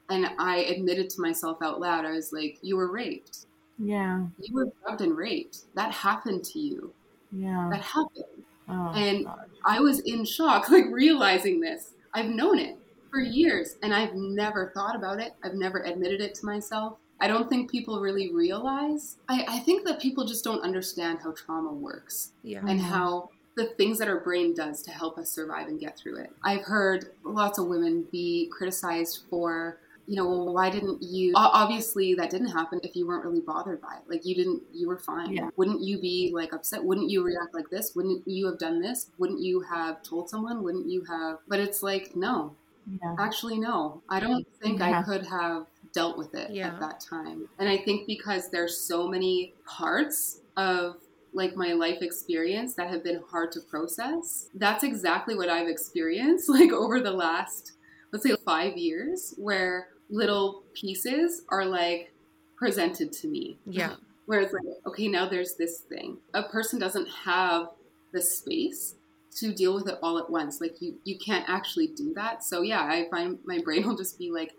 and I admitted to myself out loud, I was like, You were raped. yeah. You were drugged and raped. That happened to you. Yeah. That happened. Oh, and God. I was in shock, like realizing this. I've known it for years and I've never thought about it. I've never admitted it to myself. I don't think people really realize. I, I think that people just don't understand how trauma works Yeah. and how the things that our brain does to help us survive and get through it. I've heard lots of women be criticized for, you know, well, why didn't you? Obviously, that didn't happen if you weren't really bothered by it. Like, you didn't, you were fine. Yeah. Wouldn't you be like upset? Wouldn't you react like this? Wouldn't you have done this? Wouldn't you have told someone? Wouldn't you have? But it's like, no, Yeah. Actually, no. I don't think I could have dealt with it Yeah. at that time. And I think because there's so many parts of like my life experience that have been hard to process, that's exactly what I've experienced like over the last let's say 5 years where little pieces are like presented to me. Yeah. Where it's like, okay, now there's this thing. A person doesn't have the space to deal with it all at once. Like you, you can't actually do that. So yeah, I find my brain will just be like,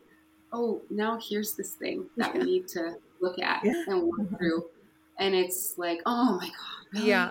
oh, now here's this thing that we need to look at Yeah. and work mm-hmm. through. And it's like, oh my God. really? Yeah.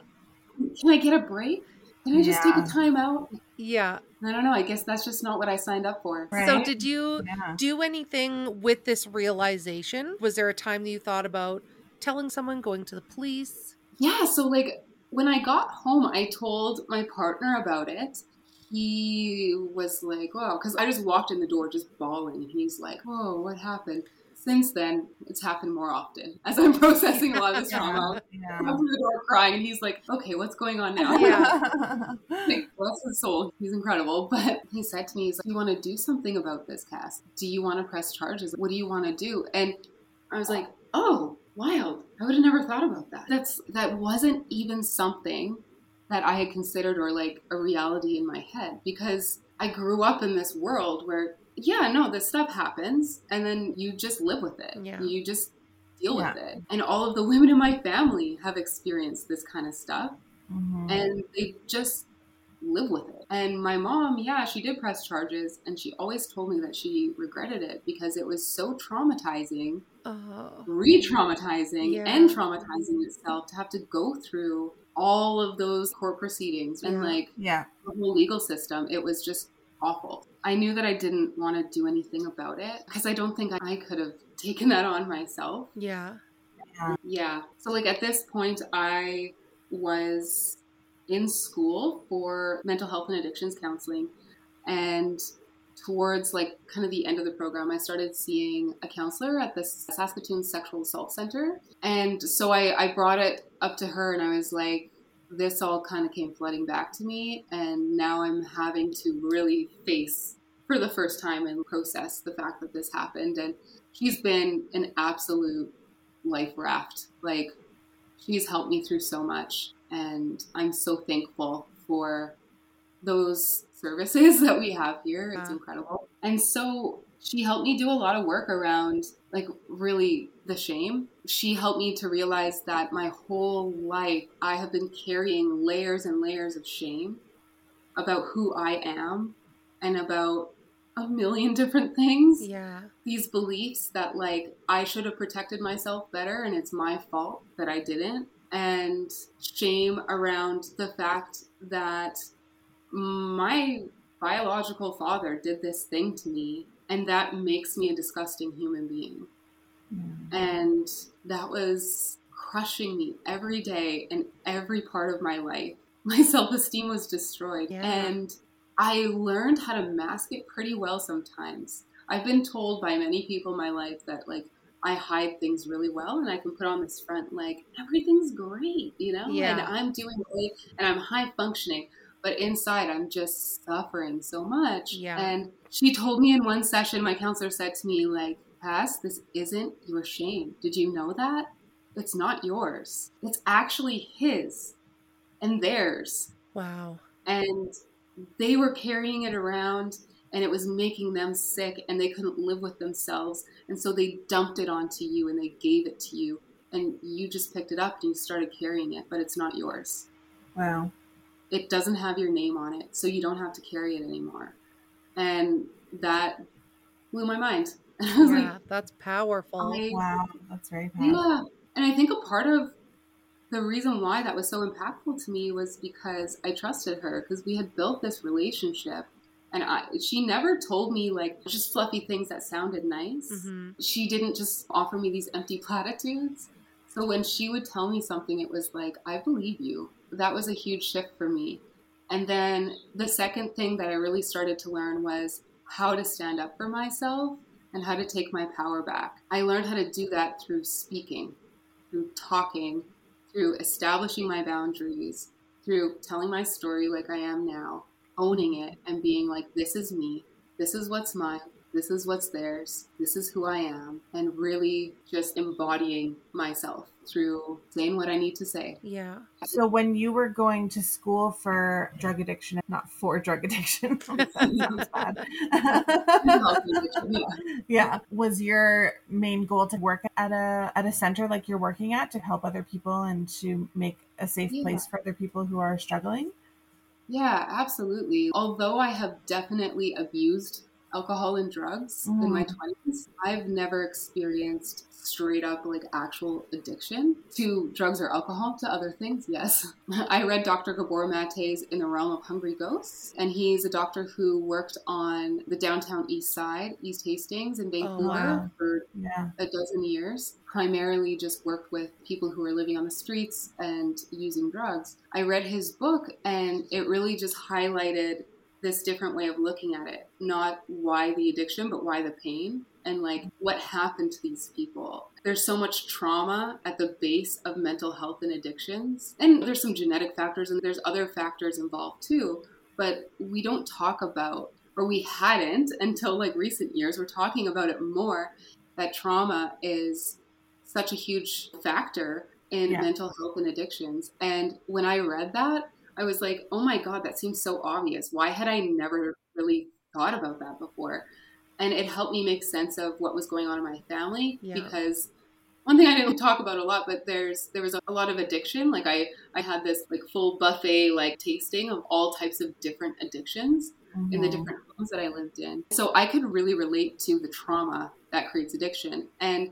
Can I get a break? Can I just Yeah. take a time out? Yeah. I don't know. I guess that's just not what I signed up for. Right. So did you Yeah. do anything with this realization? Was there a time that you thought about telling someone, going to the police? Yeah, so like when I got home, I told my partner about it. He was like, "Whoa," because I just walked in the door just bawling. And he's like, "Whoa, what happened?" Since then, it's happened more often as I'm processing a lot of this trauma. Yeah. I'm through the door crying, and he's like, "Okay, what's going on now?" Yeah. like, bless his soul. He's incredible. But he said to me, he's like, you want to do something about this, Cass? Do you want to press charges? What do you want to do? And I was like, oh, wild. I would have never thought about that. That's that wasn't even something that I had considered or like a reality in my head because I grew up in this world where yeah, no, this stuff happens and then you just live with it. Yeah. You just deal Yeah. with it. And all of the women in my family have experienced this kind of stuff Mhm. and they just live with it. And my mom, yeah, she did press charges, and she always told me that she regretted it because it was so traumatizing, Oh. re traumatizing, Yeah. and traumatizing itself to have to go through all of those court proceedings and Yeah. like yeah. the whole legal system. It was just awful. I knew that I didn't want to do anything about it because I don't think I could have taken that on myself. Yeah. Yeah. So, like, at this point, I was in school for mental health and addictions counseling. And towards, like, kind of the end of the program, I started seeing a counselor at the Saskatoon Sexual Assault Center. And so I, I brought it up to her and I was like, this all kind of came flooding back to me. And now I'm having to really face for the first time and process the fact that this happened. And she's been an absolute life raft. Like, she's helped me through so much, and I'm so thankful for those services that we have here. It's incredible. And so she helped me do a lot of work around, like, really the shame. She helped me to realize that my whole life I have been carrying layers and layers of shame about who I am and about a million different things. Yeah. these beliefs that like I should have protected myself better and it's my fault that I didn't. And shame around the fact that my biological father did this thing to me and that makes me a disgusting human being and that was crushing me every day and every part of my life my self-esteem was destroyed Yeah. and I learned how to mask it pretty well sometimes I've been told by many people in my life that like I hide things really well and I can put on this front like everything's great, you know? Yeah. And I'm doing great and I'm high functioning, but inside I'm just suffering so much. Yeah. And she told me in one session, my counselor said to me, like, Pass, this isn't your shame. Did you know that? It's not yours. It's actually his and theirs Wow. and they were carrying it around and it was making them sick and they couldn't live with themselves and so they dumped it onto you and they gave it to you and you just picked it up and you started carrying it but it's not yours Wow. it doesn't have your name on it so you don't have to carry it anymore and that blew my mind i was Yeah. like That's powerful. I- Wow. That's very powerful. yeah. And I think a part of the reason why that was so impactful to me was because I trusted her because we had built this relationship and I she never told me like just fluffy things that sounded nice. hmm She didn't just offer me these empty platitudes. So when she would tell me something it was like I believe you. That was a huge shift for me. And then the second thing that I really started to learn was how to stand up for myself and how to take my power back. I learned how to do that through speaking, through talking, through establishing my boundaries, through telling my story like I am now, owning it and being like, this is me, this is what's mine, this is what's theirs, this is who I am, and really just embodying myself through saying what I need to say. Yeah. So when you were going to school for drug addiction, not for drug addiction, that sounds bad. Yeah. yeah, was your main goal to work at a at a center like you're working at to help other people and to make a safe Yeah. place for other people who are struggling? Yeah, absolutely. Although I have definitely abused alcohol and drugs mm. in my 20s, I've never experienced straight up like actual addiction to drugs or alcohol to other things yes i read dr gabor mate's in the realm of hungry ghosts and he's a doctor who worked on the downtown east side east hastings in vancouver oh, wow. for yeah. a dozen years primarily just worked with people who were living on the streets and using drugs i read his book and it really just highlighted this different way of looking at it not why the addiction but why the pain and like what happened to these people. There's so much trauma at the base of mental health and addictions. And there's some genetic factors and there's other factors involved too, but we don't talk about or we hadn't until like recent years. We're talking about it more that trauma is such a huge factor in yeah. mental health and addictions. And when I read that, I was like, "Oh my god, that seems so obvious. Why had I never really thought about that before?" and it helped me make sense of what was going on in my family yeah. because one thing I didn't talk about a lot, but there's there was a lot of addiction. Like I I had this like full buffet like tasting of all types of different addictions mm-hmm. in the mm-hmm. different homes that I lived in. So I could really relate to the trauma that creates addiction. And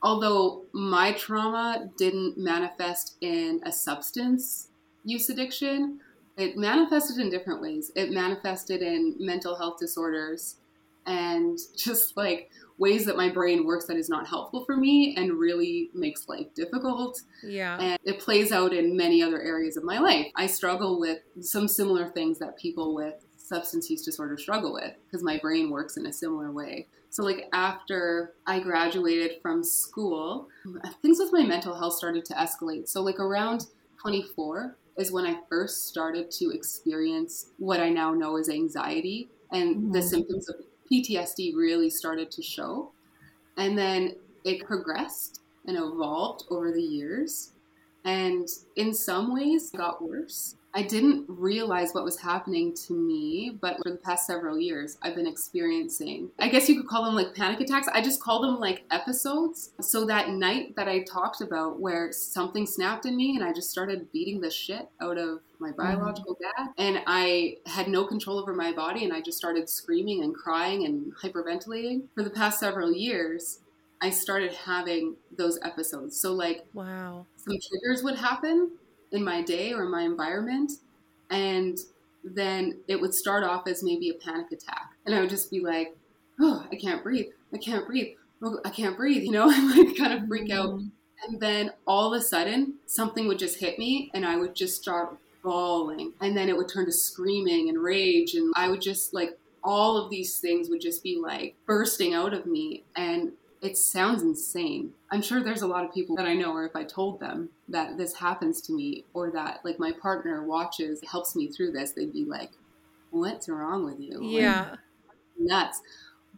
although my trauma didn't manifest in a substance use addiction, it manifested in different ways. It manifested in mental health disorders and just like ways that my brain works that is not helpful for me and really makes life difficult. Yeah. And it plays out in many other areas of my life. I struggle with some similar things that people with substance use disorder struggle with because my brain works in a similar way. So, like, after I graduated from school, things with my mental health started to escalate. So, like, around 24 is when I first started to experience what I now know as anxiety and mm-hmm. the symptoms of PTSD really started to show. And then it progressed and evolved over the years. And in some ways, got worse. I didn't realize what was happening to me, but for the past several years, I've been experiencing, I guess you could call them like panic attacks. I just call them like episodes. So that night that I talked about where something snapped in me and I just started beating the shit out of my mm-hmm. biological dad, and I had no control over my body, and I just started screaming and crying and hyperventilating. For the past several years, I started having those episodes. So, like, wow, some triggers would happen in my day or my environment. And then it would start off as maybe a panic attack. And I would just be like, oh, I can't breathe. I can't breathe. Oh, I can't breathe, you know, and like kind of freak out. Mm-hmm. And then all of a sudden, something would just hit me and I would just start bawling. And then it would turn to screaming and rage. And I would just like, all of these things would just be like bursting out of me. And it sounds insane. I'm sure there's a lot of people that I know, or if I told them that this happens to me, or that like my partner watches, helps me through this, they'd be like, "What's wrong with you?" Yeah, like, nuts.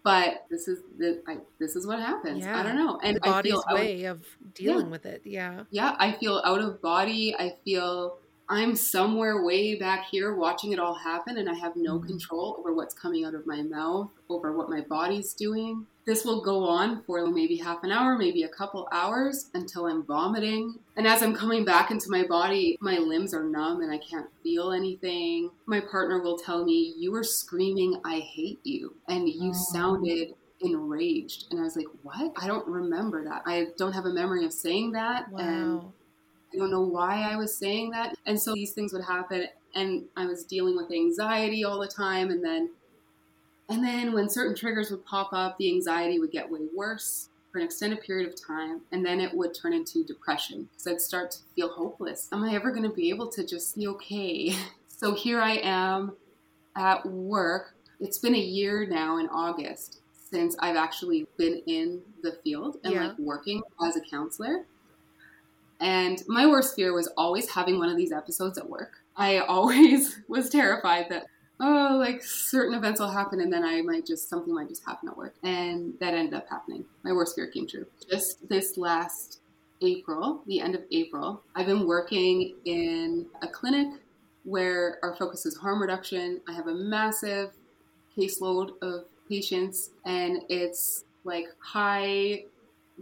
But this is the I, this is what happens. Yeah. I don't know, and the body's way of dealing yeah. with it. Yeah, yeah. I feel out of body. I feel I'm somewhere way back here watching it all happen, and I have no mm-hmm. control over what's coming out of my mouth, over what my body's doing. This will go on for maybe half an hour, maybe a couple hours until I'm vomiting. And as I'm coming back into my body, my limbs are numb and I can't feel anything. My partner will tell me, You were screaming, I hate you. And you oh. sounded enraged. And I was like, What? I don't remember that. I don't have a memory of saying that. Wow. And I don't know why I was saying that. And so these things would happen and I was dealing with anxiety all the time and then and then when certain triggers would pop up, the anxiety would get way worse for an extended period of time and then it would turn into depression because I'd start to feel hopeless. Am I ever going to be able to just be okay? So here I am at work. It's been a year now in August since I've actually been in the field and yeah. like working as a counselor. And my worst fear was always having one of these episodes at work. I always was terrified that, oh, like certain events will happen and then I might just, something might just happen at work. And that ended up happening. My worst fear came true. Just this last April, the end of April, I've been working in a clinic where our focus is harm reduction. I have a massive caseload of patients and it's like high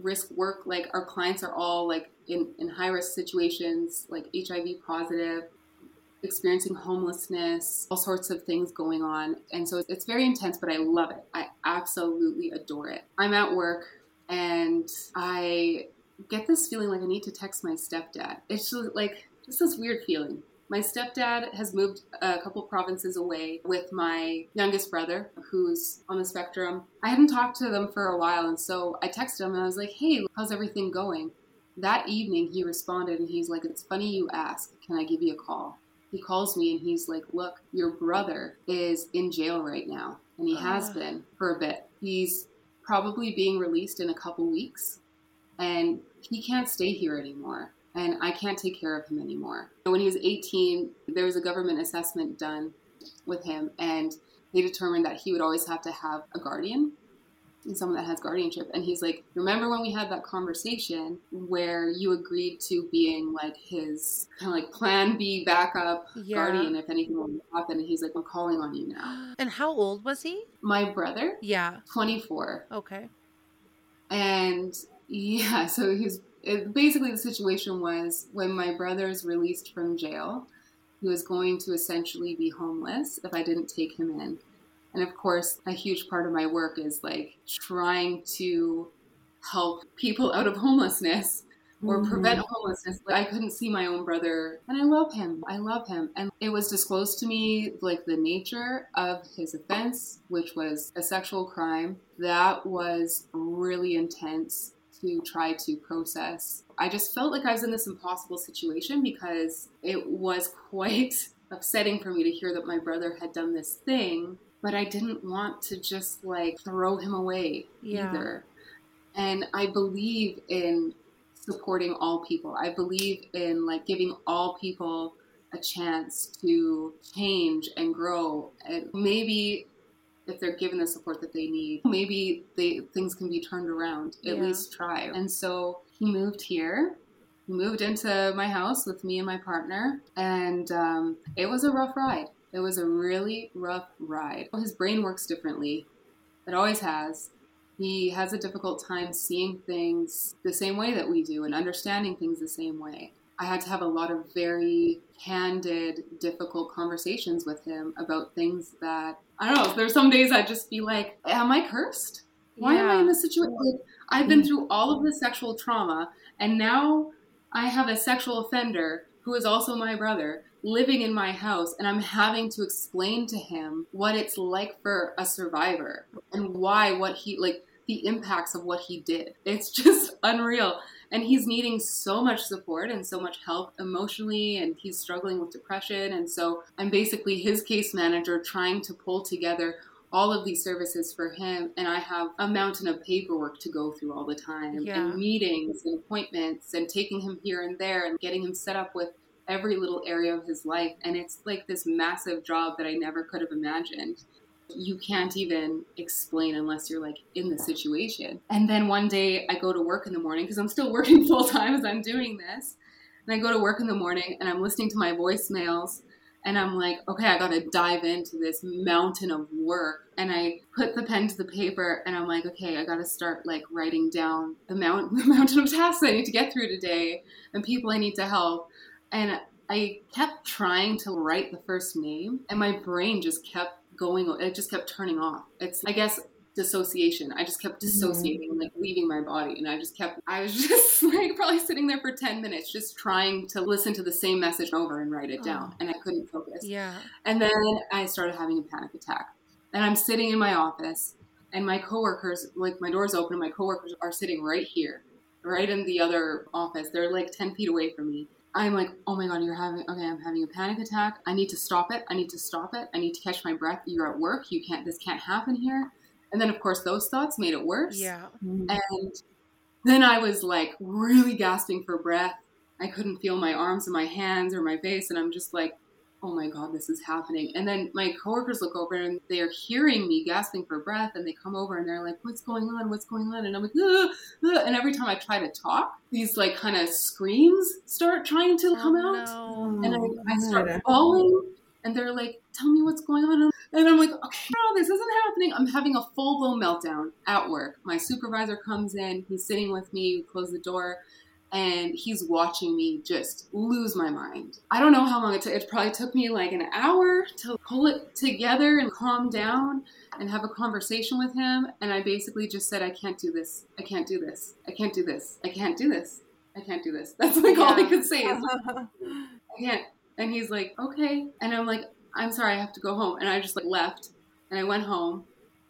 risk work. Like our clients are all like in, in high risk situations, like HIV positive. experiencing homelessness, all sorts of things going on. And so it's very intense, but I love it. I absolutely adore it. I'm at work and I get this feeling like I need to text my stepdad. It's just like just this weird feeling. My stepdad has moved a couple provinces away with my youngest brother, who's on the spectrum. I hadn't talked to them for a while, and so I texted him and I was like, hey, how's everything going? That evening, he responded and he's like, it's funny you ask. Can I give you a call? He calls me and he's like, look, your brother is in jail right now, and he has Ah. been for a bit. He's probably being released in a couple weeks, and he can't stay here anymore and I can't take care of him anymore. When he was 18, there was a government assessment done with him, and they determined that he would always have to have a guardian and someone that has guardianship. And he's like, Remember when we had that conversation where you agreed to being like his kind of like plan B backup Yeah. guardian if anything were to happen? And he's like, I'm calling on you now. And how old was he? My brother, Yeah. 24, Okay. And yeah, so he's it, basically the situation was when my brother's released from jail, he was going to essentially be homeless if I didn't take him in. And of course, a huge part of my work is like trying to help people out of homelessness or Mhm. prevent homelessness. Like, I couldn't see my own brother, and I love him. I love him. And it was disclosed to me like the nature of his offense, which was a sexual crime. That was really intense to try to process. I just felt like I was in this impossible situation because it was quite upsetting for me to hear that my brother had done this thing, but I didn't want to just like throw him away Yeah. either. And I believe in supporting all people. I believe in like giving all people a chance to change and grow and maybe if they're given the support that they need maybe they things can be turned around at Yeah. least try and so he moved here he moved into my house with me and my partner and um, it was a rough ride it was a really rough ride his brain works differently it always has he has a difficult time seeing things the same way that we do and understanding things the same way. I had to have a lot of very candid, difficult conversations with him about things that I don't know. There's some days I'd just be like, Am I cursed? Why am I in this situation? Like, I've been through all of this sexual trauma, and now I have a sexual offender who is also my brother living in my house, and I'm having to explain to him what it's like for a survivor and why what he like the impacts of what he did. It's just unreal. And he's needing so much support and so much help emotionally, and he's struggling with depression. And so I'm basically his case manager trying to pull together all of these services for him. And I have a mountain of paperwork to go through all the time, Yeah. and meetings and appointments, and taking him here and there, and getting him set up with every little area of his life. And it's like this massive job that I never could have imagined you can't even explain unless you're like in the situation. And then one day I go to work in the morning because I'm still working full time as I'm doing this. And I go to work in the morning and I'm listening to my voicemails and I'm like, okay, I got to dive into this mountain of work. And I put the pen to the paper and I'm like, okay, I got to start like writing down the mount the mountain of tasks I need to get through today and people I need to help. And I kept trying to write the first name and my brain just kept going it just kept turning off it's i guess dissociation i just kept mm-hmm. dissociating like leaving my body and i just kept i was just like probably sitting there for 10 minutes just trying to listen to the same message over and write it oh. down Oh. and i couldn't focus Yeah. and then I started having a panic attack. And I'm sitting in my office, and my coworkers, like my door's open, and my coworkers are sitting right here, right in the other office. They're like 10 feet away from me. I'm like, oh my God, you're having, okay, I'm having a panic attack. I need to stop it. I need to stop it. I need to catch my breath. You're at work. You can't, this can't happen here. And then, of course, those thoughts made it worse. Yeah. And then I was like really gasping for breath. I couldn't feel my arms or my hands or my face. And I'm just like, oh my God, this is happening. And then my coworkers look over and they're hearing me gasping for breath. And they come over and they're like, what's going on? What's going on? And I'm like, "Ugh, ugh." and every time I try to talk, these like kind of screams start trying to come oh, out No. and I, I oh, start falling and they're like tell me what's going on and i'm like okay no this isn't happening i'm having a full-blown meltdown at work my supervisor comes in he's sitting with me we close the door and he's watching me just lose my mind. I don't know how long it took. It probably took me like an hour to pull it together and calm down and have a conversation with him. And I basically just said, I can't do this. I can't do this. I can't do this. I can't do this. I can't do this. That's like all I could say. Is, I can't. And he's like, okay. And I'm like, I'm sorry, I have to go home. And I just like left and I went home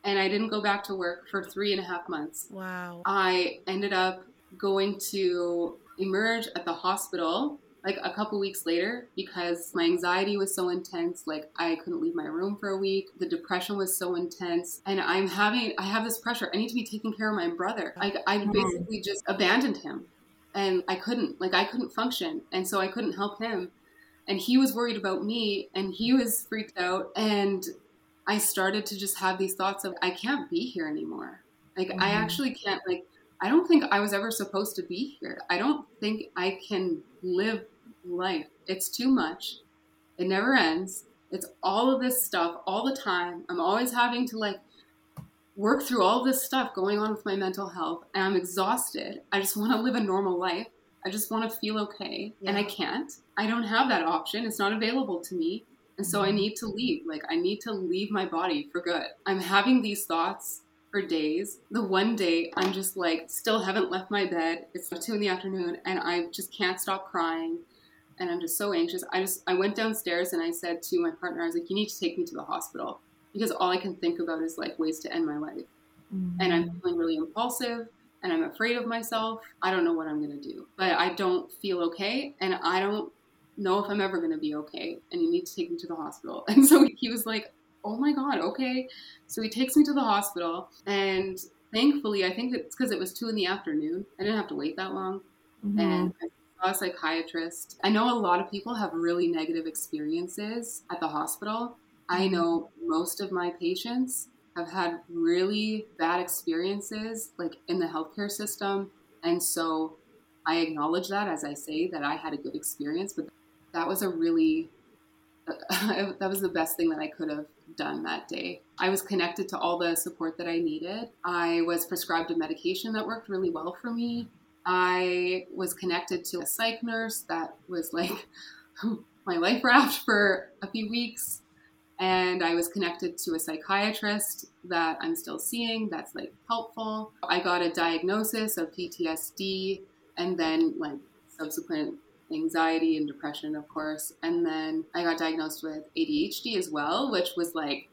and I didn't go back to work for three and a half months. Wow. I ended up going to emerge at the hospital like a couple weeks later because my anxiety was so intense like i couldn't leave my room for a week. The depression was so intense and i'm having i have this pressure. I need to be taking care of my brother. I, I basically just abandoned him and i couldn't like i couldn't function and so i couldn't help him. And he was worried about me and he was freaked out and i started to just have these thoughts of i can't be here anymore. Like i mm-hmm. actually can't like I don't think I was ever supposed to be here. I don't think I can live life. It's too much. It never ends. It's all of this stuff all the time. I'm always having to like work through all this stuff going on with my mental health and I'm exhausted. I just want to live a normal life. I just want to feel okay and I can't. I don't have that option. It's not available to me. And so I mm-hmm. need to leave. Like I need to leave my body for good. I'm having these thoughts for days. The one day I'm just like, still haven't left my bed. It's two in the afternoon and I just can't stop crying. And I'm just so anxious. I just, I went downstairs and I said to my partner, I was like, you need to take me to the hospital because all I can think about is like ways to end my life. Mm-hmm. And I'm feeling really impulsive and I'm afraid of myself. I don't know what I'm going to do, but I don't feel okay. And I don't know if I'm ever going to be okay. And you need to take me to the hospital. And so he was like, oh my God, okay. So he takes me to the hospital, and thankfully, I think it's because it was two in the afternoon. I didn't have to wait that long. Mm-hmm. And I saw a psychiatrist. I know a lot of people have really negative experiences at the hospital. I mm-hmm. know most of my patients have had really bad experiences, like in the healthcare system. And so I acknowledge that as I say that I had a good experience, but that was a really that was the best thing that I could have done that day. I was connected to all the support that I needed. I was prescribed a medication that worked really well for me. I was connected to a psych nurse that was like my life raft for a few weeks. And I was connected to a psychiatrist that I'm still seeing that's like helpful. I got a diagnosis of PTSD and then like subsequent anxiety and depression, of course. And then I got diagnosed with ADHD as well, which was like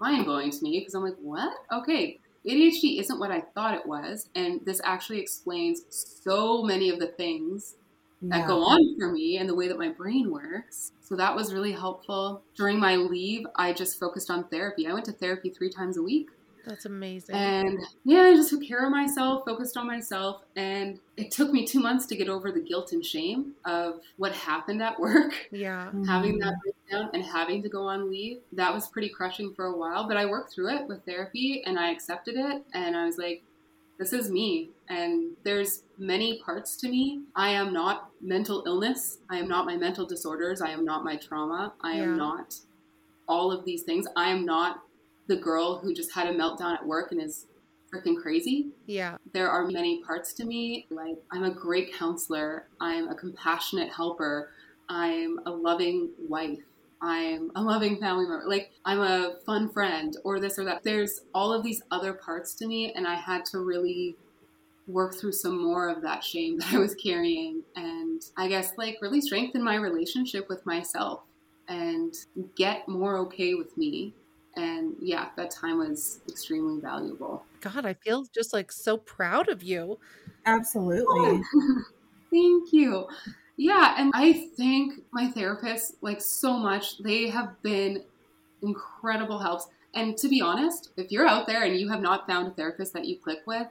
mind blowing to me because I'm like, what? Okay, ADHD isn't what I thought it was. And this actually explains so many of the things yeah. that go on for me and the way that my brain works. So that was really helpful. During my leave, I just focused on therapy. I went to therapy three times a week. That's amazing. And yeah, I just took care of myself, focused on myself. And it took me two months to get over the guilt and shame of what happened at work. Yeah. Having that mm. breakdown and having to go on leave. That was pretty crushing for a while, but I worked through it with therapy and I accepted it. And I was like, this is me. And there's many parts to me. I am not mental illness. I am not my mental disorders. I am not my trauma. I yeah. am not all of these things. I am not the girl who just had a meltdown at work and is freaking crazy. Yeah. There are many parts to me. Like, I'm a great counselor, I'm a compassionate helper, I'm a loving wife. I'm a loving family member. Like, I'm a fun friend, or this or that. There's all of these other parts to me, and I had to really work through some more of that shame that I was carrying. And I guess, like, really strengthen my relationship with myself and get more okay with me and yeah, that time was extremely valuable. God, I feel just like so proud of you. Absolutely. Thank you. Yeah, and I thank my therapist like so much. They have been incredible helps. And to be honest, if you're out there and you have not found a therapist that you click with,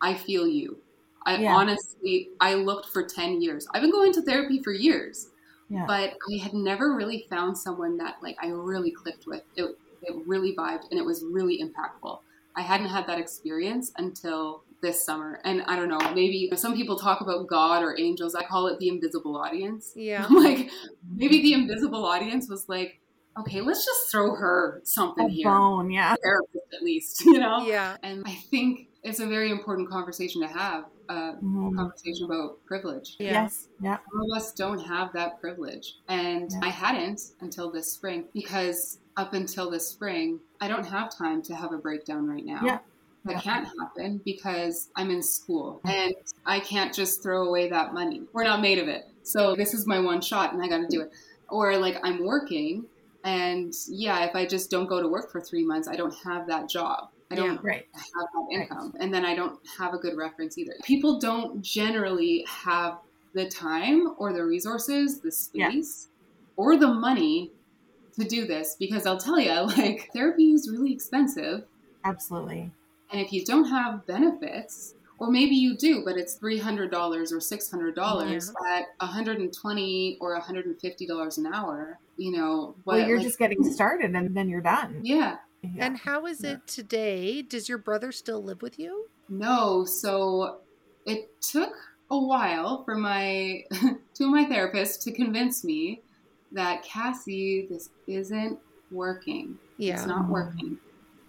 I feel you. I yeah. honestly, I looked for 10 years. I've been going to therapy for years, yeah. but I had never really found someone that like I really clicked with. It, it really vibed and it was really impactful. I hadn't had that experience until this summer. And I don't know, maybe some people talk about God or angels. I call it the invisible audience. Yeah. I'm like maybe the invisible audience was like, okay, let's just throw her something A here. Bone, yeah. Therapist at least, you know? Yeah. And I think it's a very important conversation to have. Uh, Mhm. conversation about privilege. Yeah. Yes. Yeah. Some of us don't have that privilege. And Yeah. I hadn't until this spring because up until this spring, I don't have time to have a breakdown right now. Yeah. That Yeah. can't happen because I'm in school mm-hmm. and I can't just throw away that money. We're not made of it. So this is my one shot and I got to do it. Or like I'm working and yeah, if I just don't go to work for three months, I don't have that job. I don't Right. have that income and then i don't have a good reference either people don't generally have the time or the resources the Yeah. space or the money to do this because i'll tell you like therapy is really expensive Absolutely. and if you don't have benefits or maybe you do but it's $300 or $600 at 120 or $150 an hour you know Well, you're like- just getting started and then you're done. yeah Yeah. And how is Yeah. it today? Does your brother still live with you? No, so it took a while for my two of my therapists to convince me that Cassie, this isn't working. Yeah. It's not working.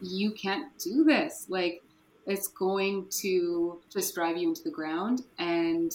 You can't do this. Like it's going to just drive you into the ground and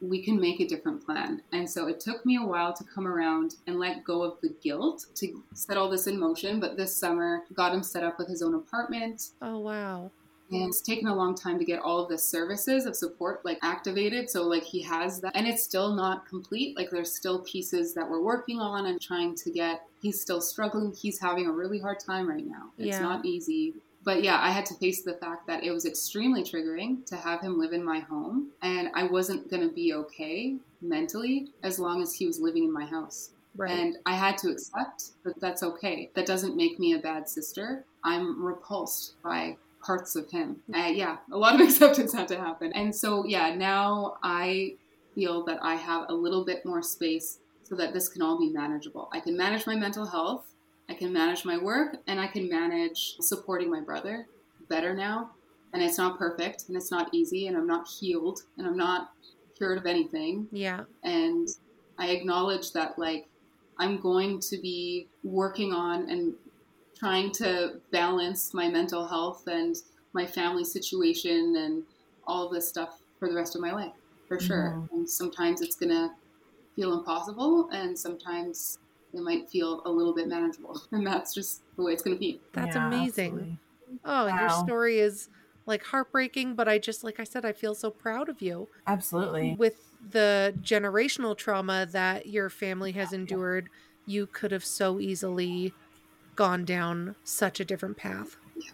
we can make a different plan. And so it took me a while to come around and let go of the guilt to set all this in motion. But this summer, got him set up with his own apartment. Oh wow. And it's taken a long time to get all of the services of support like activated. So like he has that and it's still not complete. Like there's still pieces that we're working on and trying to get. He's still struggling. He's having a really hard time right now. It's Yeah. not easy. But yeah, I had to face the fact that it was extremely triggering to have him live in my home and I wasn't going to be okay mentally as long as he was living in my house. Right. And I had to accept that that's okay. That doesn't make me a bad sister. I'm repulsed by parts of him. Uh, yeah, a lot of acceptance had to happen. And so, yeah, now I feel that I have a little bit more space so that this can all be manageable. I can manage my mental health, I can manage my work, and I can manage supporting my brother better now. And it's not perfect and it's not easy, and I'm not healed and I'm not cured of anything yeah. and I acknowledge that like I'm going to be working on and trying to balance my mental health and my family situation and all this stuff for the rest of my life for sure. Mhm. And sometimes it's gonna feel impossible, and sometimes it might feel a little bit manageable, and that's just the way it's gonna be. That's Yeah, amazing. absolutely. Oh, your story is like heartbreaking, but I just like I said, I feel so proud of you. Absolutely. With the generational trauma that your family has endured, you could have so easily gone down such a different path. Yeah.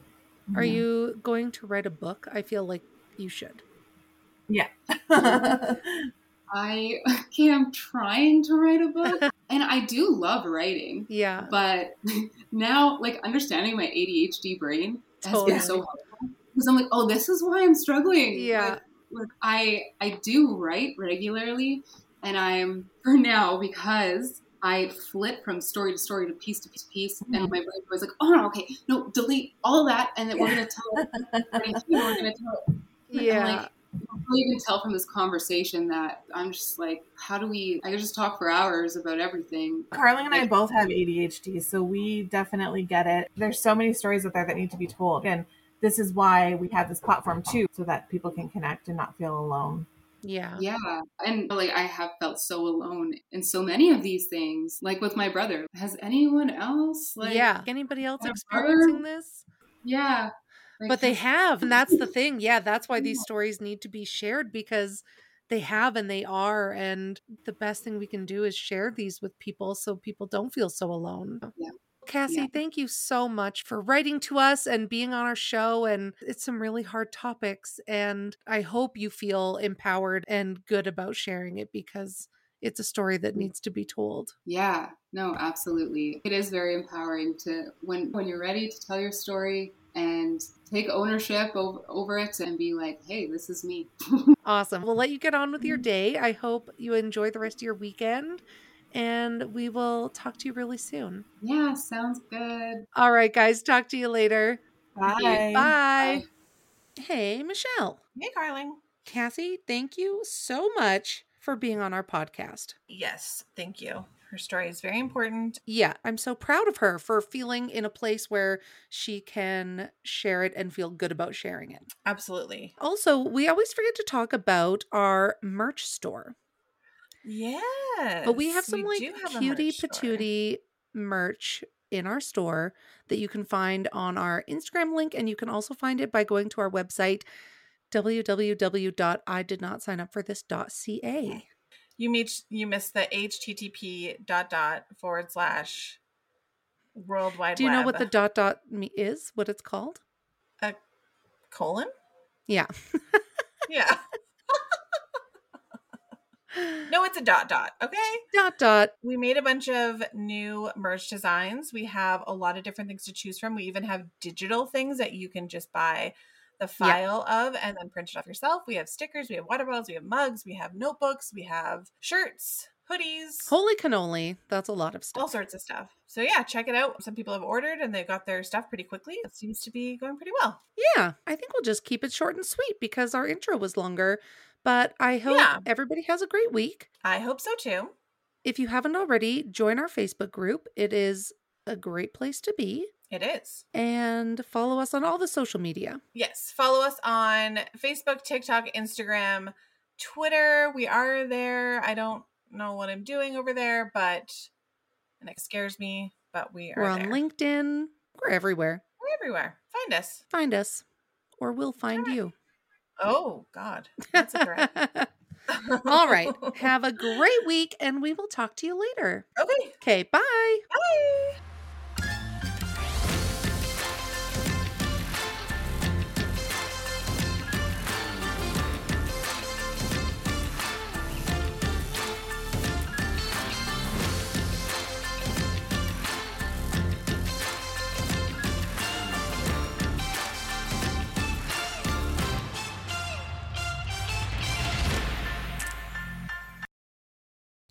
Are Mhm. you going to write a book? I feel like you should. Yeah. I I'm trying to write a book, and I do love writing. Yeah. But now, like understanding my ADHD brain has Totally. been so helpful because I'm like, oh, this is why I'm struggling. Yeah. Like, like, I I do write regularly, and I'm for now because I flip from story to story to piece to piece to piece, and mm-hmm. my brain was like, oh no, okay, no, delete all that, and then we're gonna tell it. We're gonna, tell it. And, Yeah. like, you can tell from this conversation that I'm just like, how do we? I could just talk for hours about everything. Carly and I both have ADHD, so we definitely get it. There's so many stories out there that need to be told. And this is why we have this platform too, so that people can connect and not feel alone. Yeah. Yeah. And like I have felt so alone in so many of these things. Like with my brother. Has anyone else like yeah. Anybody else experiencing this? Yeah. Like, but they have and that's the thing yeah that's why these stories need to be shared because they have and they are and the best thing we can do is share these with people so people don't feel so alone Yeah. Cassie, Yeah. thank you so much for writing to us and being on our show. And it's some really hard topics. And I hope you feel empowered and good about sharing it because it's a story that mm. needs to be told. Yeah. No, absolutely. It is very empowering to when when you're ready to tell your story and take ownership over, over it and be like, hey, this is me. Awesome. We'll let you get on with your mm. day. I hope you enjoy the rest of your weekend. And we will talk to you really soon. yeah, sounds good. All right, guys. Talk to you later. Bye. Bye. Hey, Michelle. Hey, Carling. Cassie, thank you so much for being on our podcast. Yes, thank you. Her story is very important. Yeah, I'm so proud of her for feeling in a place where she can share it and feel good about sharing it. Absolutely. Also, we always forget to talk about our merch store. Yes. But we have some do like have cutie patootie merch in our store that you can find on our Instagram link, and you can also find it by going to our website www.ididnotsign-up-for-this.ca. You meet you missed the HTTP dot dot forward slash worldwide. Do you know what the dot dot me is? What it's called? A colon? Yeah. Yeah. No, it's a dot dot. Okay. dot dot. We made a bunch of new merch designs. We have a lot of different things to choose from. We even have digital things that you can just buy the file of and then print it off yourself. We have stickers, we have water bottles, we have mugs, we have notebooks, we have shirts, hoodies, Holy cannoli. That's a lot of stuff. all sorts of stuff. So yeah, check it out. Some people have ordered and they got their stuff pretty quickly. It seems to be going pretty well. Yeah, I think we'll just keep it short and sweet because our intro was longer. But I hope Yeah. everybody has a great week. I hope so too. If you haven't already, join our Facebook group. It is a great place to be. It is. And follow us on all the social media. Yes. Follow us on Facebook, TikTok, Instagram, Twitter. We are there. I don't know what I'm doing over there, but and it scares me, but we are We're on there. LinkedIn. We're everywhere. We're everywhere. Find us. Find us, or we'll find Alright. you. Oh God. That's a all right. Have a great week, and we will talk to you later. okay. Okay, bye. Bye.